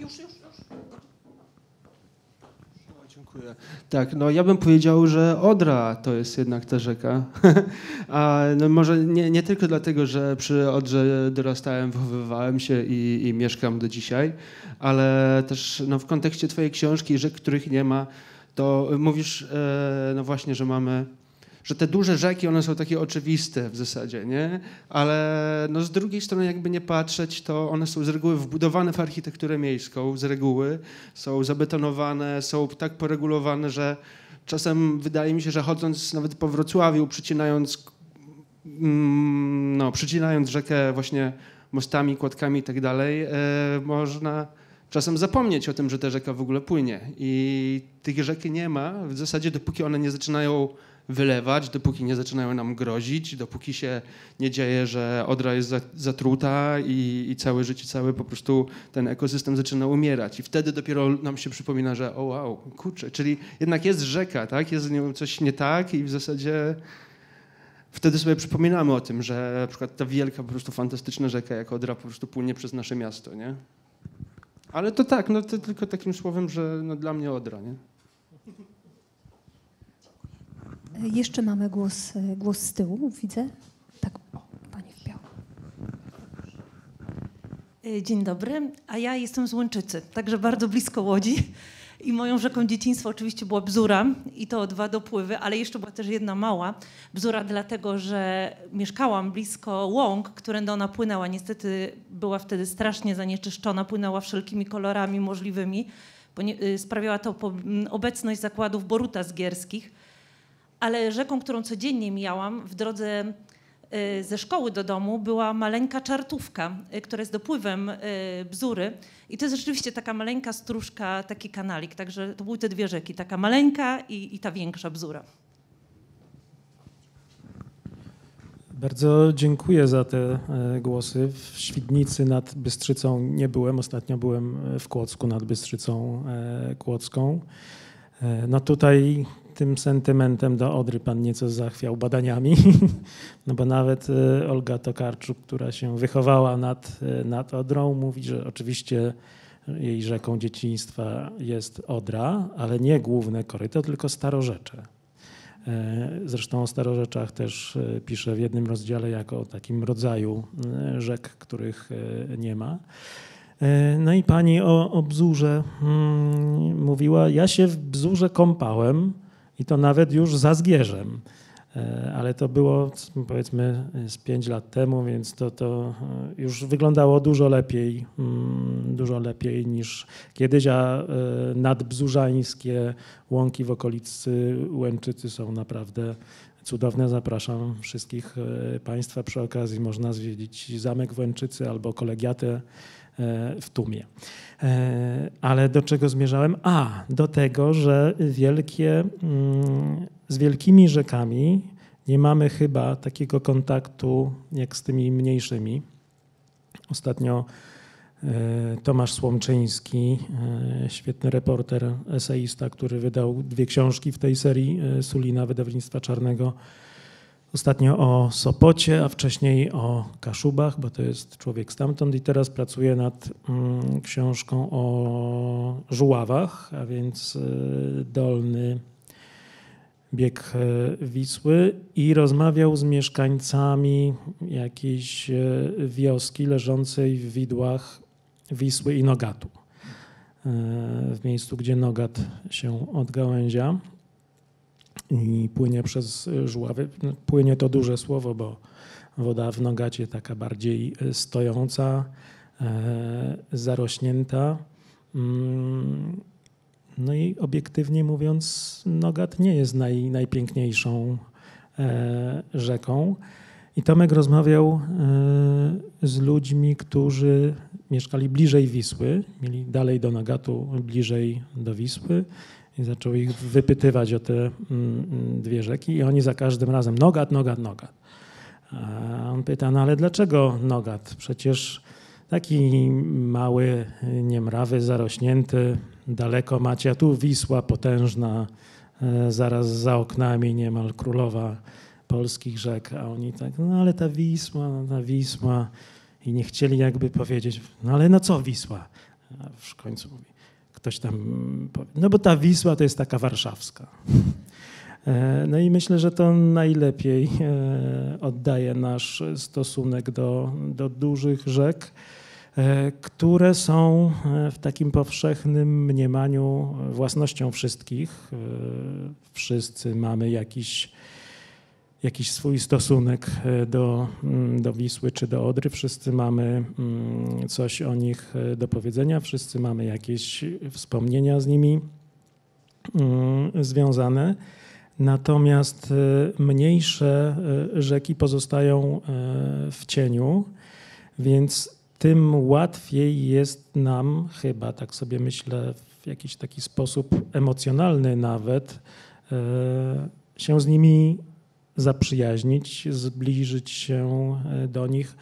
Dziękuję. Tak, no ja bym powiedział, że Odra to jest jednak ta rzeka. A no może nie, nie tylko dlatego, że przy Odrze dorastałem, wychowywałem się i, i mieszkam do dzisiaj, ale też no, w kontekście twojej książki, rzek, których nie ma, to mówisz e, no właśnie, że mamy że te duże rzeki, one są takie oczywiste w zasadzie, nie? Ale no z drugiej strony, jakby nie patrzeć, to one są z reguły wbudowane w architekturę miejską, z reguły są zabetonowane, są tak poregulowane, że czasem wydaje mi się, że chodząc nawet po Wrocławiu, przycinając, mm, no, przycinając rzekę właśnie mostami, kładkami i tak dalej, e, można czasem zapomnieć o tym, że ta rzeka w ogóle płynie. I tych rzeki nie ma w zasadzie, dopóki one nie zaczynają wylewać, dopóki nie zaczynają nam grozić, dopóki się nie dzieje, że Odra jest zatruta i, i całe życie, cały po prostu ten ekosystem zaczyna umierać. I wtedy dopiero nam się przypomina, że o wow, kurczę, czyli jednak jest rzeka, tak? Jest z nią coś nie tak i w zasadzie wtedy sobie przypominamy o tym, że na przykład ta wielka, po prostu fantastyczna rzeka jak Odra po prostu płynie przez nasze miasto, nie? Ale to tak, no to tylko takim słowem, że no dla mnie Odra, nie? Jeszcze mamy głos, e, głos z tyłu, widzę. Tak, o, pani w białym. E, Dzień dobry, a ja jestem z Łęczycy, także bardzo blisko Łodzi. I moją rzeką dzieciństwa oczywiście była Bzura i to dwa dopływy, ale jeszcze była też jedna mała. Bzura dlatego, że mieszkałam blisko łąk, którędy ona płynęła. Niestety była wtedy strasznie zanieczyszczona, płynęła wszelkimi kolorami możliwymi. Y, sprawiała to obecność zakładów Boruta Zgierskich. Ale rzeką, którą codziennie mijałam w drodze y, ze szkoły do domu była maleńka czartówka, y, która jest dopływem y, Bzury. I to jest rzeczywiście taka maleńka stróżka, taki kanalik. Także to były te dwie rzeki, taka maleńka i, i ta większa Bzura. Bardzo dziękuję za te e, głosy. W Świdnicy nad Bystrzycą nie byłem. Ostatnio byłem w Kłodzku nad Bystrzycą e, Kłodzką. E, No tutaj tym sentymentem do Odry pan nieco zachwiał badaniami, no bo nawet e, Olga Tokarczuk, która się wychowała nad, e, nad Odrą, mówi, że oczywiście jej rzeką dzieciństwa jest Odra, ale nie główne koryto, tylko Starorzecze. E, Zresztą o starorzeczach też e, pisze w jednym rozdziale jako o takim rodzaju rzek, których nie ma. E, No i pani o, o bzurze mm, mówiła, ja się w bzurze kąpałem i to nawet już za Zgierzem. E, Ale to było powiedzmy z pięć lat temu, więc to, to e, już wyglądało dużo lepiej, mm, dużo lepiej niż kiedyś, a e, nadbzurzańskie łąki w okolicy Łęczycy są naprawdę cudowne. Zapraszam wszystkich Państwa. Przy okazji można zwiedzić Zamek w Łęczycy albo kolegiatę w Tumie. E, Ale do czego zmierzałem? A, do tego, że wielkie, mm, z wielkimi rzekami nie mamy chyba takiego kontaktu jak z tymi mniejszymi. Ostatnio e, Tomasz Słomczyński, e, świetny reporter, eseista, który wydał dwie książki w tej serii Sulina wydawnictwa Czarnego. Ostatnio o Sopocie, a wcześniej o Kaszubach, bo to jest człowiek stamtąd i teraz pracuje nad mm, książką o żuławach, a więc e, dolny bieg e, Wisły i rozmawiał z mieszkańcami jakiejś e, wioski leżącej w widłach Wisły i Nogatu. W miejscu, gdzie Nogat się odgałęzia i płynie przez żuławy. No, Płynie to duże słowo, bo woda w Nogacie taka bardziej e, stojąca, e, zarośnięta. Mm, No i obiektywnie mówiąc, Nogat nie jest naj, najpiękniejszą e, rzeką. I Tomek rozmawiał e, z ludźmi, którzy mieszkali bliżej Wisły, mieli dalej do Nogatu, bliżej do Wisły i zaczął ich wypytywać o te mm, mm, dwie rzeki i oni za każdym razem Nogat, Nogat, Nogat. A on pyta, no ale dlaczego Nogat? Przecież taki mały, niemrawy, zarośnięty, daleko macie, a tu Wisła potężna, e, zaraz za oknami niemal królowa polskich rzek, a oni tak, no ale ta Wisła, no ta Wisła i nie chcieli jakby powiedzieć, no ale no co Wisła? A w końcu mówi, ktoś tam no bo ta Wisła to jest taka warszawska. E, no i myślę, że to najlepiej e, oddaje nasz stosunek do, do dużych rzek, e, które są w takim powszechnym mniemaniu własnością wszystkich. Wszyscy mamy jakiś, jakiś swój stosunek do, mm, do Wisły czy do Odry. Wszyscy mamy mm, coś o nich do powiedzenia, wszyscy mamy jakieś wspomnienia z nimi mm, związane. Natomiast e, mniejsze e, rzeki pozostają e, w cieniu, więc tym łatwiej jest nam, chyba tak sobie myślę, w jakiś taki sposób emocjonalny nawet, się z nimi zaprzyjaźnić, zbliżyć się do nich,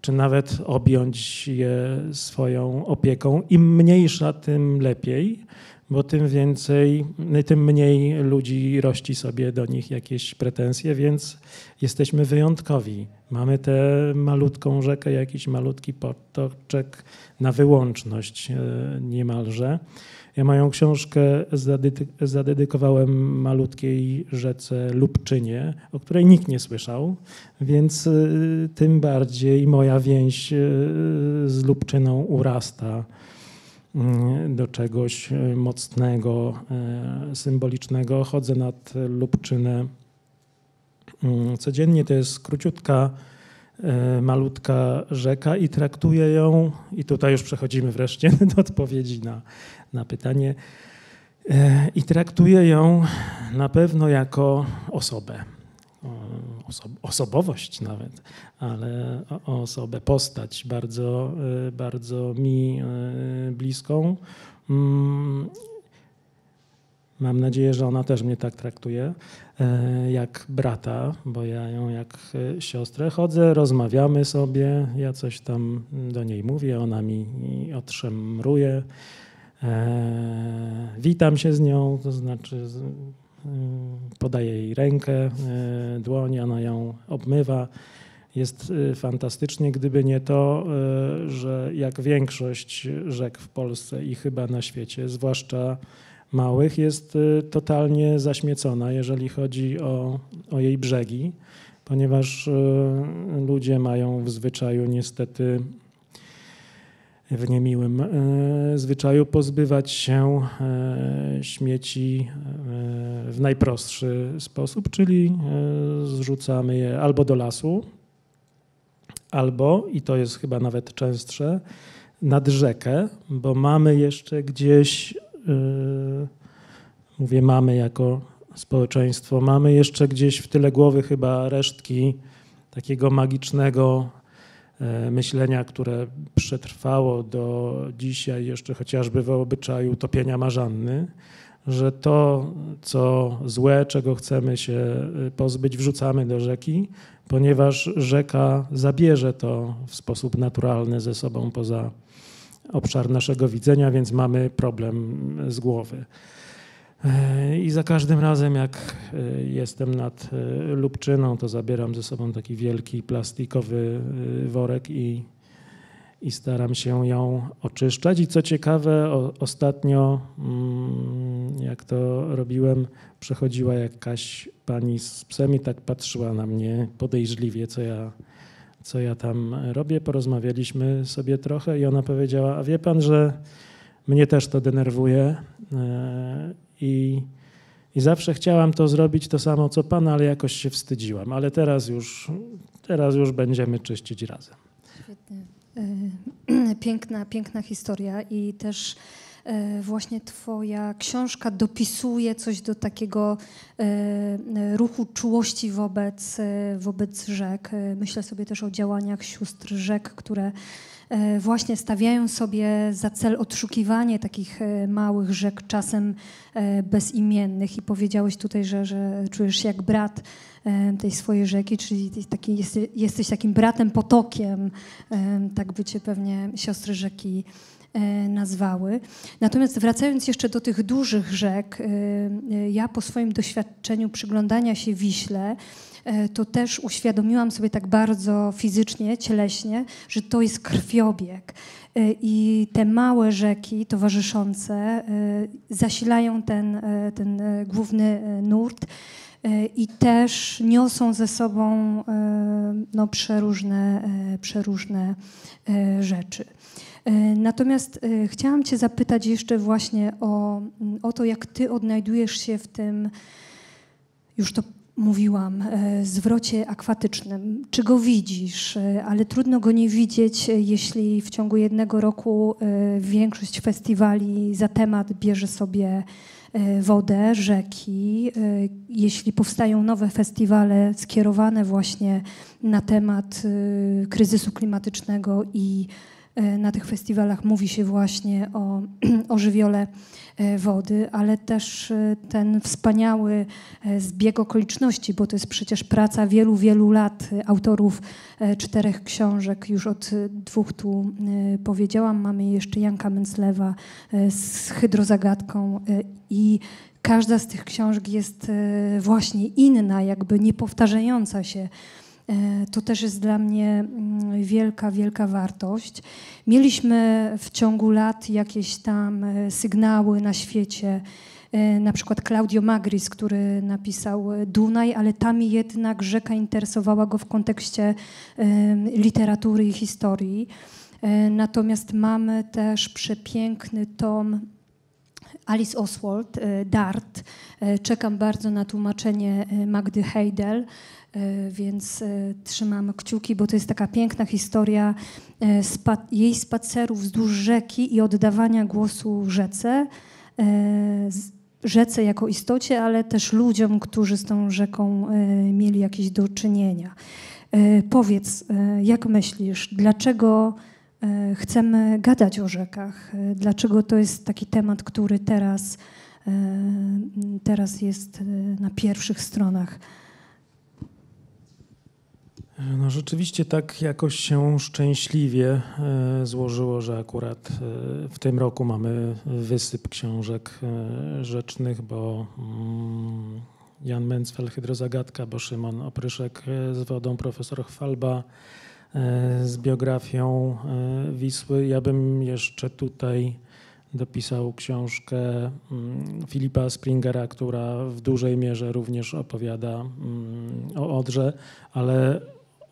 czy nawet objąć je swoją opieką. Im mniejsza, tym lepiej bo tym więcej, tym mniej ludzi rości sobie do nich jakieś pretensje, więc jesteśmy wyjątkowi. Mamy tę malutką rzekę, jakiś malutki potoczek na wyłączność e, niemalże. Moją książkę zadedykowałem malutkiej rzece Lubczynie, o której nikt nie słyszał, więc e, tym bardziej moja więź e, z Lubczyną urasta Mm, do czegoś mocnego, e, symbolicznego. Chodzę nad Lubczynę mm, codziennie. To jest króciutka, malutka rzeka i traktuję ją, i tutaj już przechodzimy wreszcie do odpowiedzi na, na pytanie, i traktuję ją na pewno jako osobę. Osobowość nawet, ale osobę, postać bardzo, e, bardzo mi e, bliską. Mm, mam nadzieję, że ona też mnie tak traktuje e, jak brata, bo ja ją jak siostrę chodzę, rozmawiamy sobie, ja coś tam do niej mówię, ona mi otrzemruje. Witam się z nią, to znaczy Y, podaje jej rękę, dłoń, ona ją obmywa. Jest fantastycznie, gdyby nie to, że jak większość rzek w Polsce i chyba na świecie, zwłaszcza małych, jest totalnie zaśmiecona, jeżeli chodzi o, o jej brzegi, ponieważ ludzie mają w zwyczaju niestety w niemiłym e, zwyczaju pozbywać się śmieci w najprostszy sposób, czyli zrzucamy je albo do lasu, albo, i to jest chyba nawet częstsze, nad rzekę, bo mamy jeszcze gdzieś, mówię mamy jako społeczeństwo, mamy jeszcze gdzieś w tyle głowy chyba resztki takiego magicznego E, myślenia, które przetrwało do dzisiaj jeszcze chociażby w obyczaju topienia marzanny, że to, co złe, czego chcemy się e, pozbyć, wrzucamy do rzeki, ponieważ rzeka zabierze to w sposób naturalny ze sobą poza obszar naszego widzenia, więc mamy problem z głowy. I za każdym razem, jak e, jestem nad e, Lubczyną, to zabieram ze sobą taki wielki plastikowy e, worek i, i staram się ją oczyszczać. I co ciekawe, o, ostatnio, mm, jak to robiłem, przechodziła jakaś pani z psem i tak patrzyła na mnie podejrzliwie, co ja, co ja tam robię. Porozmawialiśmy sobie trochę i ona powiedziała: A wie pan, że mnie też to denerwuje i, i zawsze chciałam to zrobić to samo co Pan, ale jakoś się wstydziłam. Ale teraz już, teraz już będziemy czyścić razem. Świetnie. E, piękna, piękna historia i też e, właśnie Twoja książka dopisuje coś do takiego e, ruchu czułości wobec, wobec rzek. Myślę sobie też o działaniach sióstr rzek, które E, właśnie stawiają sobie za cel odszukiwanie takich e, małych rzek, czasem e, bezimiennych. I powiedziałeś tutaj, że, że czujesz się jak brat tej swojej rzeki, czyli taki, jesteś takim bratem potokiem, tak by cię pewnie siostry rzeki nazwały. Natomiast wracając jeszcze do tych dużych rzek, ja po swoim doświadczeniu przyglądania się Wiśle, e, to też uświadomiłam sobie tak bardzo fizycznie, cieleśnie, że to jest krwiobieg. E, I te małe rzeki towarzyszące e, zasilają ten, ten główny nurt i też niosą ze sobą no, przeróżne, przeróżne rzeczy. Natomiast chciałam Cię zapytać jeszcze właśnie o, o to, jak Ty odnajdujesz się w tym, już to mówiłam, e, zwrocie akwatycznym. Czy go widzisz, e, ale trudno go nie widzieć, e, jeśli w ciągu jednego roku większość festiwali za temat bierze sobie wodę, rzeki. Jeśli powstają nowe festiwale skierowane właśnie na temat kryzysu klimatycznego i na tych festiwalach mówi się właśnie o, o żywiole E, wody, ale też e, ten wspaniały e, zbieg okoliczności, bo to jest przecież praca wielu, wielu lat autorów czterech książek. Już od dwóch tu powiedziałam. Mamy jeszcze Janka Menclewa z Hydrozagadką i każda z tych książek jest właśnie inna, jakby niepowtarzająca się E, to też jest dla mnie mm, wielka, wielka wartość. Mieliśmy w ciągu lat jakieś tam e, sygnały na świecie, e, na przykład Claudio Magris, który napisał Dunaj, ale tam jednak rzeka interesowała go w kontekście literatury i historii. Natomiast mamy też przepiękny tom Alice Oswald, Dart. Czekam bardzo na tłumaczenie Magdy Heidel. E, więc e, trzymamy kciuki, bo to jest taka piękna historia e, jej spacerów wzdłuż rzeki i oddawania głosu rzece, rzece jako istocie, ale też ludziom, którzy z tą rzeką mieli jakieś do czynienia. Powiedz, jak myślisz, dlaczego chcemy gadać o rzekach? Dlaczego to jest taki temat, który teraz, teraz jest na pierwszych stronach no rzeczywiście tak jakoś się szczęśliwie e, złożyło, że akurat e, w tym roku mamy wysyp książek e, rzecznych, bo mm, Jan Mencfel, Hydrozagadka, bo Szymon Opryszek z wodą, profesor Chwalba z biografią Wisły. Ja bym jeszcze tutaj dopisał książkę mm, Filipa Springera, która w dużej mierze również opowiada mm, o Odrze, ale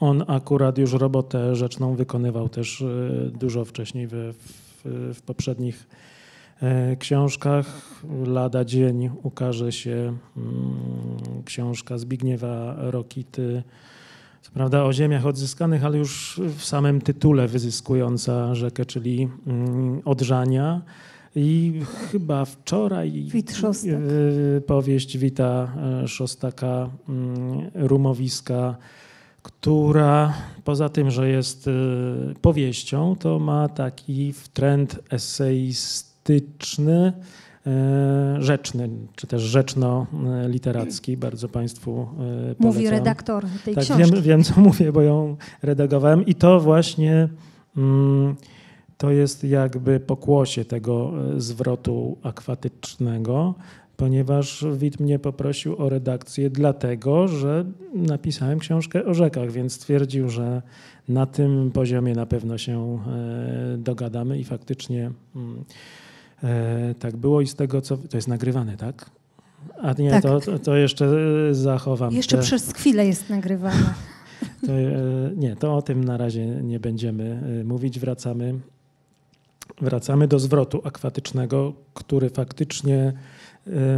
on akurat już robotę rzeczną wykonywał też e, dużo wcześniej w, w, w poprzednich e, książkach. Lada dzień ukaże się mm, książka Zbigniewa Rokity, co prawda o ziemiach odzyskanych, ale już w samym tytule wyzyskująca rzekę, czyli mm, Odrzania. I chyba wczoraj. E, powieść Wita Szostaka, mm, Rumowiska, która poza tym, że jest y, powieścią, to ma taki trend eseistyczny, y, rzeczny, czy też rzeczno-literacki. Bardzo Państwu y, polecam. Mówi redaktor tej tak, książki. Wiem, wiem, co mówię, bo ją redagowałem i to właśnie mm, to jest jakby pokłosie tego zwrotu akwatycznego, ponieważ Wit mnie poprosił o redakcję, dlatego że napisałem książkę o rzekach, więc stwierdził, że na tym poziomie na pewno się e, dogadamy i faktycznie mm, e, tak było i z tego, co. To jest nagrywane, tak? A nie, tak. To, to jeszcze zachowam. Jeszcze te... przez chwilę jest nagrywane. To, e, nie, to o tym na razie nie będziemy mówić. Wracamy, wracamy do zwrotu akwatycznego, który faktycznie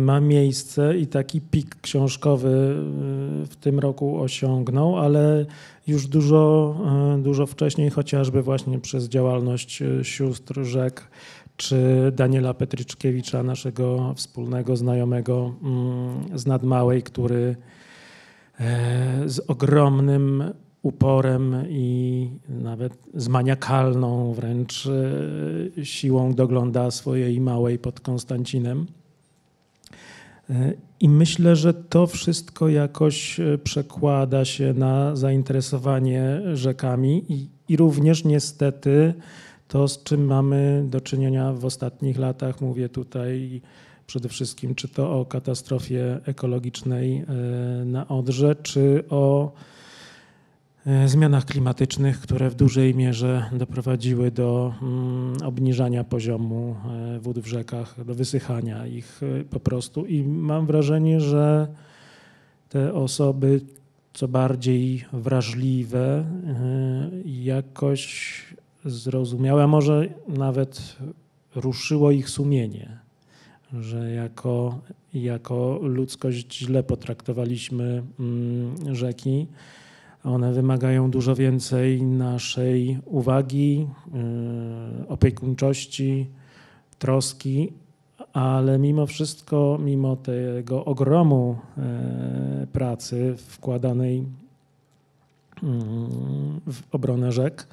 ma miejsce i taki pik książkowy y, w tym roku osiągnął, ale już dużo, y, dużo wcześniej, chociażby właśnie przez działalność sióstr Rzek czy Daniela Petryczkiewicza, naszego wspólnego znajomego mm, z Nadmałej, który e, z ogromnym uporem i nawet z maniakalną wręcz siłą dogląda swojej małej pod Konstancinem. I myślę, że to wszystko jakoś e, przekłada się na zainteresowanie rzekami i, i, również niestety to, z czym mamy do czynienia w ostatnich latach, mówię tutaj przede wszystkim, czy to o katastrofie ekologicznej na Odrze, czy o zmianach klimatycznych, które w dużej mierze doprowadziły do mm, obniżania poziomu wód w rzekach, do wysychania ich po prostu. I mam wrażenie, że te osoby co bardziej wrażliwe, jakoś zrozumiałe, a może nawet ruszyło ich sumienie, że jako, jako ludzkość źle potraktowaliśmy mm, rzeki. One wymagają dużo więcej naszej uwagi, y, opiekuńczości, troski, ale mimo wszystko, mimo tego ogromu e, pracy wkładanej mm, w obronę rzek,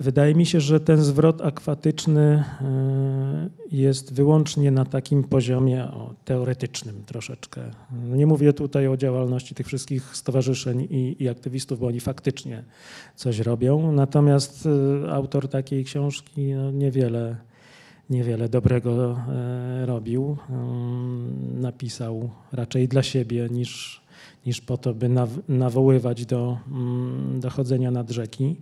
Wydaje mi się, że ten zwrot akwatyczny e, jest wyłącznie na takim poziomie teoretycznym troszeczkę. Nie mówię tutaj o działalności tych wszystkich stowarzyszeń i, i, aktywistów, bo oni faktycznie coś robią. Natomiast e, autor takiej książki no, niewiele, niewiele dobrego e, robił. Napisał raczej dla siebie niż, niż po to, by nawoływać do mm, dochodzenia nad rzeki.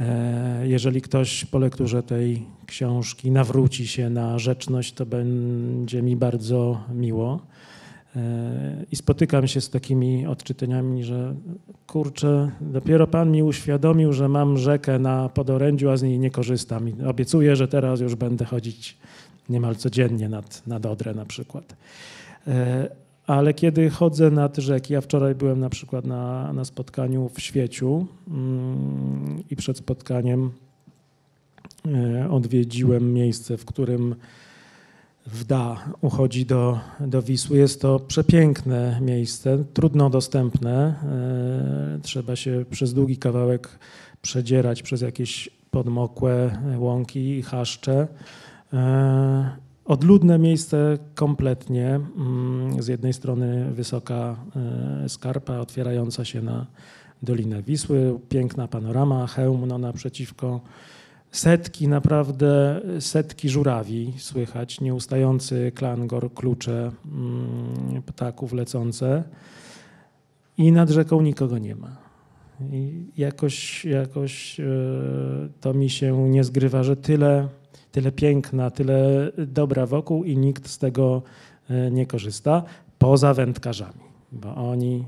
E, jeżeli ktoś po lekturze tej książki nawróci się na rzeczność, to będzie mi bardzo miło. E, I spotykam się z takimi odczytaniami, że kurczę, dopiero Pan mi uświadomił, że mam rzekę na podorędziu, a z niej nie korzystam. I obiecuję, że teraz już będę chodzić niemal codziennie nad, nad Odrę na przykład. E, ale kiedy chodzę nad rzeki, ja wczoraj byłem na przykład na, na spotkaniu w Świeciu mm, i przed spotkaniem e, odwiedziłem miejsce, w którym Wda uchodzi do, do Wisły. Jest to przepiękne miejsce, trudno dostępne. E, trzeba się przez długi kawałek przedzierać przez jakieś podmokłe łąki i chaszcze. Odludne miejsce kompletnie. Mm, z jednej strony wysoka e, skarpa otwierająca się na Dolinę Wisły, piękna panorama, hełm no, naprzeciwko. Setki, naprawdę setki żurawi słychać, nieustający klangor, klucze mm, ptaków lecące i nad rzeką nikogo nie ma. I jakoś, jakoś e, to mi się nie zgrywa, że tyle tyle piękna, tyle dobra wokół i nikt z tego e, nie korzysta, poza wędkarzami, bo oni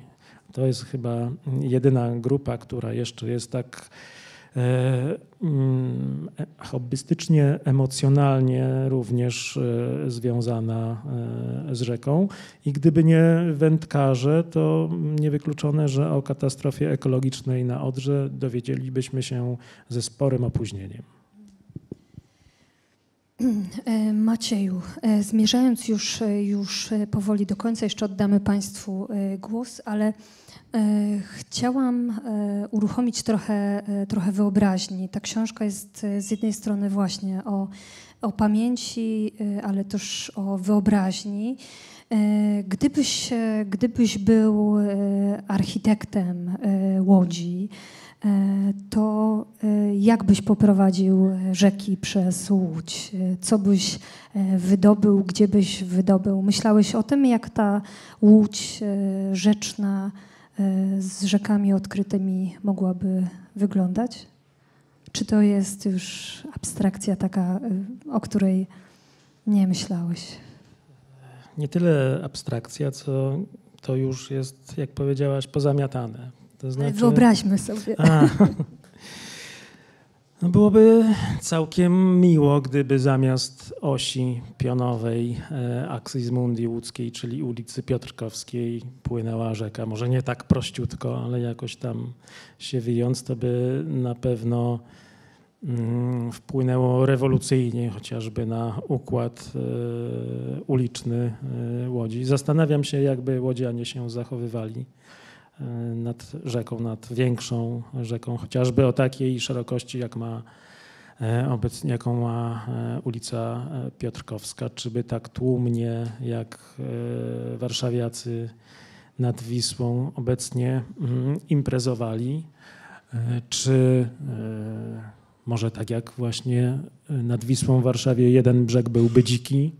to jest chyba jedyna grupa, która jeszcze jest tak e, mm, hobbystycznie, emocjonalnie również e, związana z rzeką. I gdyby nie wędkarze, to niewykluczone, że o katastrofie ekologicznej na Odrze dowiedzielibyśmy się ze sporym opóźnieniem. E, Macieju, e, zmierzając już, e, już powoli do końca, jeszcze oddamy Państwu głos, ale chciałam uruchomić trochę, trochę wyobraźni. Ta książka jest z jednej strony właśnie o, o pamięci, ale też o wyobraźni. Gdybyś, gdybyś był architektem Łodzi, to e, jak byś poprowadził rzeki przez Łódź? E, co byś wydobył, gdzie byś wydobył? Myślałeś o tym, jak ta Łódź rzeczna z rzekami odkrytymi mogłaby wyglądać? Czy to jest już abstrakcja taka, o której nie myślałeś? Nie tyle abstrakcja, co to już jest, jak powiedziałaś, pozamiatane. To znaczy... Wyobraźmy sobie. No byłoby całkiem miło, gdyby zamiast osi pionowej e, Axis Mundi łódzkiej, czyli ulicy Piotrkowskiej, płynęła rzeka. Może nie tak prościutko, ale jakoś tam się wyjąc, to by na pewno mm, wpłynęło rewolucyjnie chociażby na układ e, uliczny e, Łodzi. Zastanawiam się, jakby łodzianie się zachowywali nad rzeką, nad większą rzeką, chociażby o takiej szerokości, jak ma e, obecnie, jaką ma e, ulica Piotrkowska, czy by tak tłumnie jak warszawiacy nad Wisłą obecnie mm, imprezowali, czy może tak jak właśnie nad Wisłą w Warszawie jeden brzeg byłby dziki,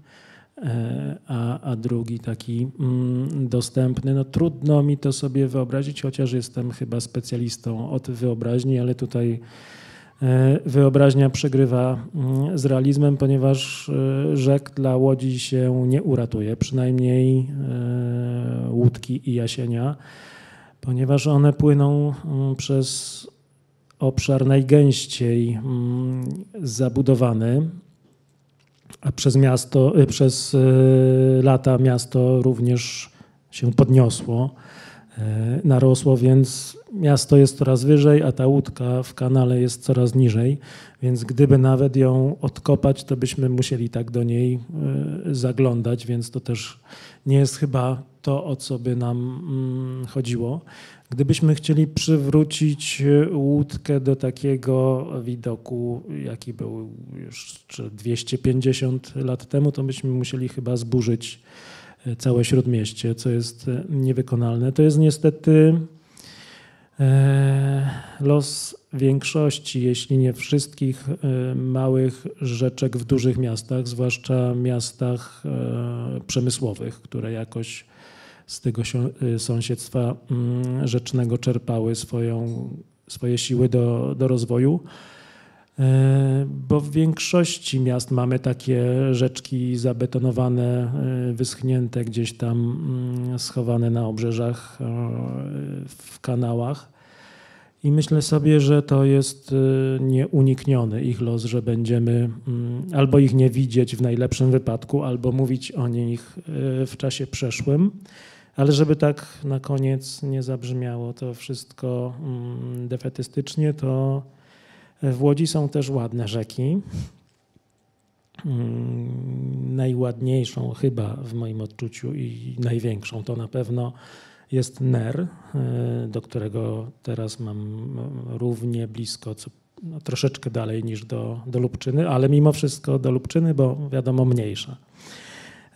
a, a drugi taki mm, dostępny. No trudno mi to sobie wyobrazić, chociaż jestem chyba specjalistą od wyobraźni, ale tutaj e, wyobraźnia przegrywa mm, z realizmem, ponieważ e, rzek dla łodzi się nie uratuje, przynajmniej e, łódki i jasienia, ponieważ one płyną mm, przez obszar najgęściej zabudowany, a przez miasto, y, przez y, lata miasto również się podniosło, y, narosło, więc miasto jest coraz wyżej, a ta łódka w kanale jest coraz niżej, więc gdyby nawet ją odkopać, to byśmy musieli tak do niej zaglądać, więc to też nie jest chyba to, o co by nam mm, chodziło. Gdybyśmy chcieli przywrócić e, łódkę do takiego widoku, jaki był już 250 lat temu, to byśmy musieli chyba zburzyć e, całe śródmieście, co jest e, niewykonalne. To jest niestety los większości, jeśli nie wszystkich małych rzeczek w dużych miastach, zwłaszcza miastach przemysłowych, które jakoś z tego y, sąsiedztwa mm, rzecznego czerpały swoją, swoje siły do, do rozwoju. E, bo w większości miast mamy takie rzeczki zabetonowane, e, wyschnięte gdzieś tam, mm, schowane na obrzeżach, e, w kanałach. I myślę sobie, że to jest nieunikniony ich los, że będziemy mm, albo ich nie widzieć w najlepszym wypadku, albo mówić o nich w czasie przeszłym. Ale żeby tak na koniec nie zabrzmiało to wszystko mm, defetystycznie, to w Łodzi są też ładne rzeki. Mm, najładniejszą chyba w moim odczuciu i największą to na pewno jest Ner, y, do którego teraz mam równie blisko, co, no, troszeczkę dalej niż do, do Lubczyny, ale mimo wszystko do Lubczyny, bo wiadomo mniejsza.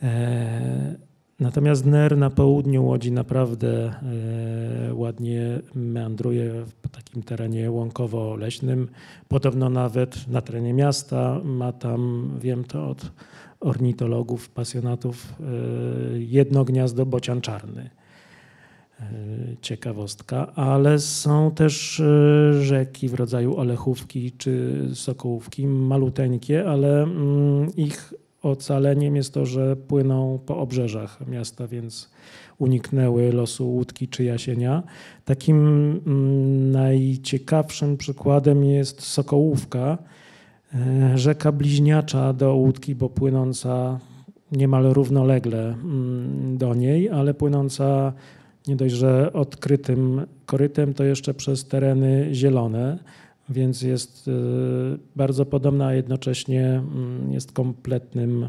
E, Natomiast NER na południu Łodzi naprawdę e, ładnie meandruje po takim terenie łąkowo-leśnym. Podobno nawet na terenie miasta ma tam, wiem to od ornitologów, pasjonatów, e, jedno gniazdo bocian czarny. E, ciekawostka, ale są też rzeki w rodzaju Olechówki czy Sokołówki, maluteńkie, ale mm, ich ocaleniem jest to, że płyną po obrzeżach miasta, więc uniknęły losu łódki czy jasienia. Takim mm, najciekawszym przykładem jest Sokołówka, e, rzeka bliźniacza do łódki, bo płynąca niemal równolegle mm, do niej, ale płynąca nie dość, że odkrytym korytem, to jeszcze przez tereny zielone więc jest y, bardzo podobna, a jednocześnie mm, jest kompletnym,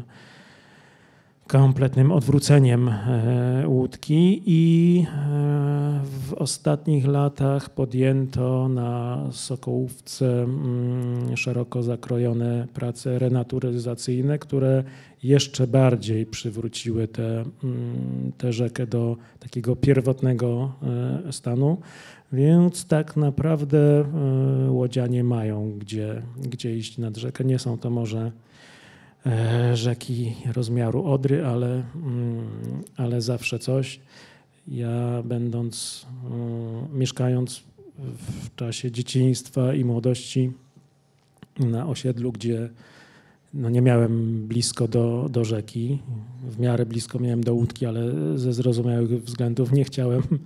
kompletnym odwróceniem e, łódki i e, w ostatnich latach podjęto na Sokołówce mm, szeroko zakrojone prace renaturyzacyjne, które jeszcze bardziej przywróciły tę mm, rzekę do takiego pierwotnego e, stanu. Więc tak naprawdę e, łodzianie mają gdzie, gdzie iść nad rzekę. Nie są to może e, rzeki rozmiaru Odry, ale, mm, ale zawsze coś. Ja będąc, e, mieszkając w czasie dzieciństwa i młodości na osiedlu, gdzie no nie miałem blisko do, do rzeki, w miarę blisko miałem do łódki, ale ze zrozumiałych względów nie chciałem Mm,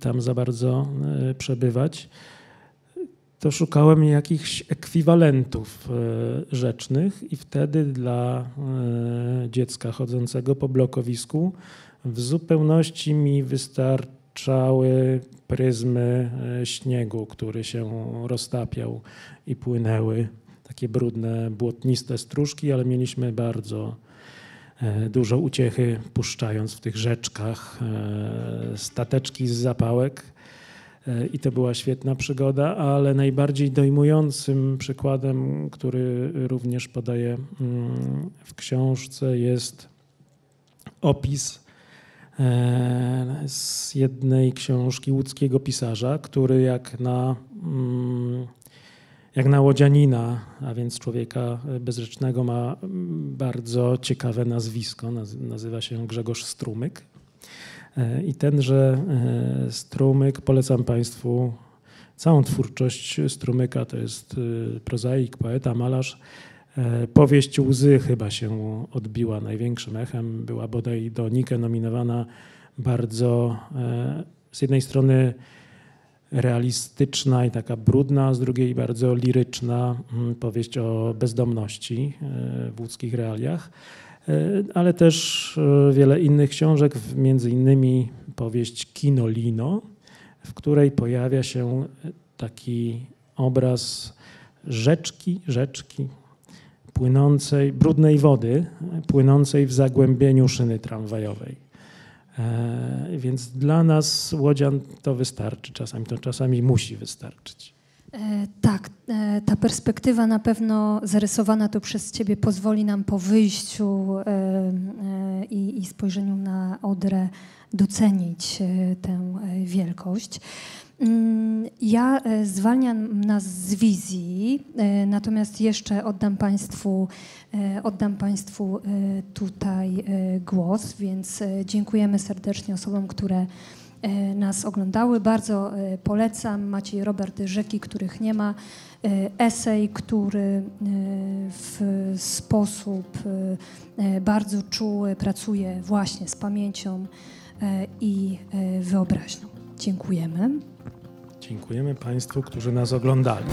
tam za bardzo e, przebywać, to szukałem jakichś ekwiwalentów e, rzecznych i wtedy dla e, dziecka chodzącego po blokowisku w zupełności mi wystarczały pryzmy śniegu, który się roztapiał i płynęły takie brudne, błotniste stróżki, ale mieliśmy bardzo dużo uciechy puszczając w tych rzeczkach e, stateczki z zapałek. E, I to była świetna przygoda, ale najbardziej dojmującym przykładem, który również podaję mm, w książce, jest opis z jednej książki łódzkiego pisarza, który jak na mm, jak na łodzianina, a więc człowieka bezrzecznego, ma mm, bardzo ciekawe nazwisko. Naz- Nazywa się Grzegorz Strumyk. E, I tenże e, Strumyk polecam Państwu całą twórczość Strumyka. To jest e, prozaik, poeta, malarz. E, Powieść Łzy chyba się odbiła największym echem. Była bodaj do Nike nominowana bardzo e, z jednej strony realistyczna i taka brudna, z drugiej bardzo liryczna mm, powieść o bezdomności e, w łódzkich realiach, E, ale też e, wiele innych książek, między innymi powieść Kinolino, w której pojawia się taki obraz rzeczki, rzeczki płynącej, brudnej wody, płynącej w zagłębieniu szyny tramwajowej. E, Więc dla nas łodzian to wystarczy, czasami to czasami musi wystarczyć. E, Tak, e, ta perspektywa na pewno zarysowana tu przez Ciebie pozwoli nam po wyjściu i, spojrzeniu na Odrę docenić tę wielkość. Mm, Ja e, zwalniam nas z wizji, e, natomiast jeszcze oddam Państwu, e, oddam państwu tutaj głos, więc dziękujemy serdecznie osobom, które nas oglądały. Bardzo polecam Maciej Robert Rzeki, których nie ma. Esej, który w sposób bardzo czuły pracuje właśnie z pamięcią i wyobraźnią. Dziękujemy. Dziękujemy Państwu, którzy nas oglądali.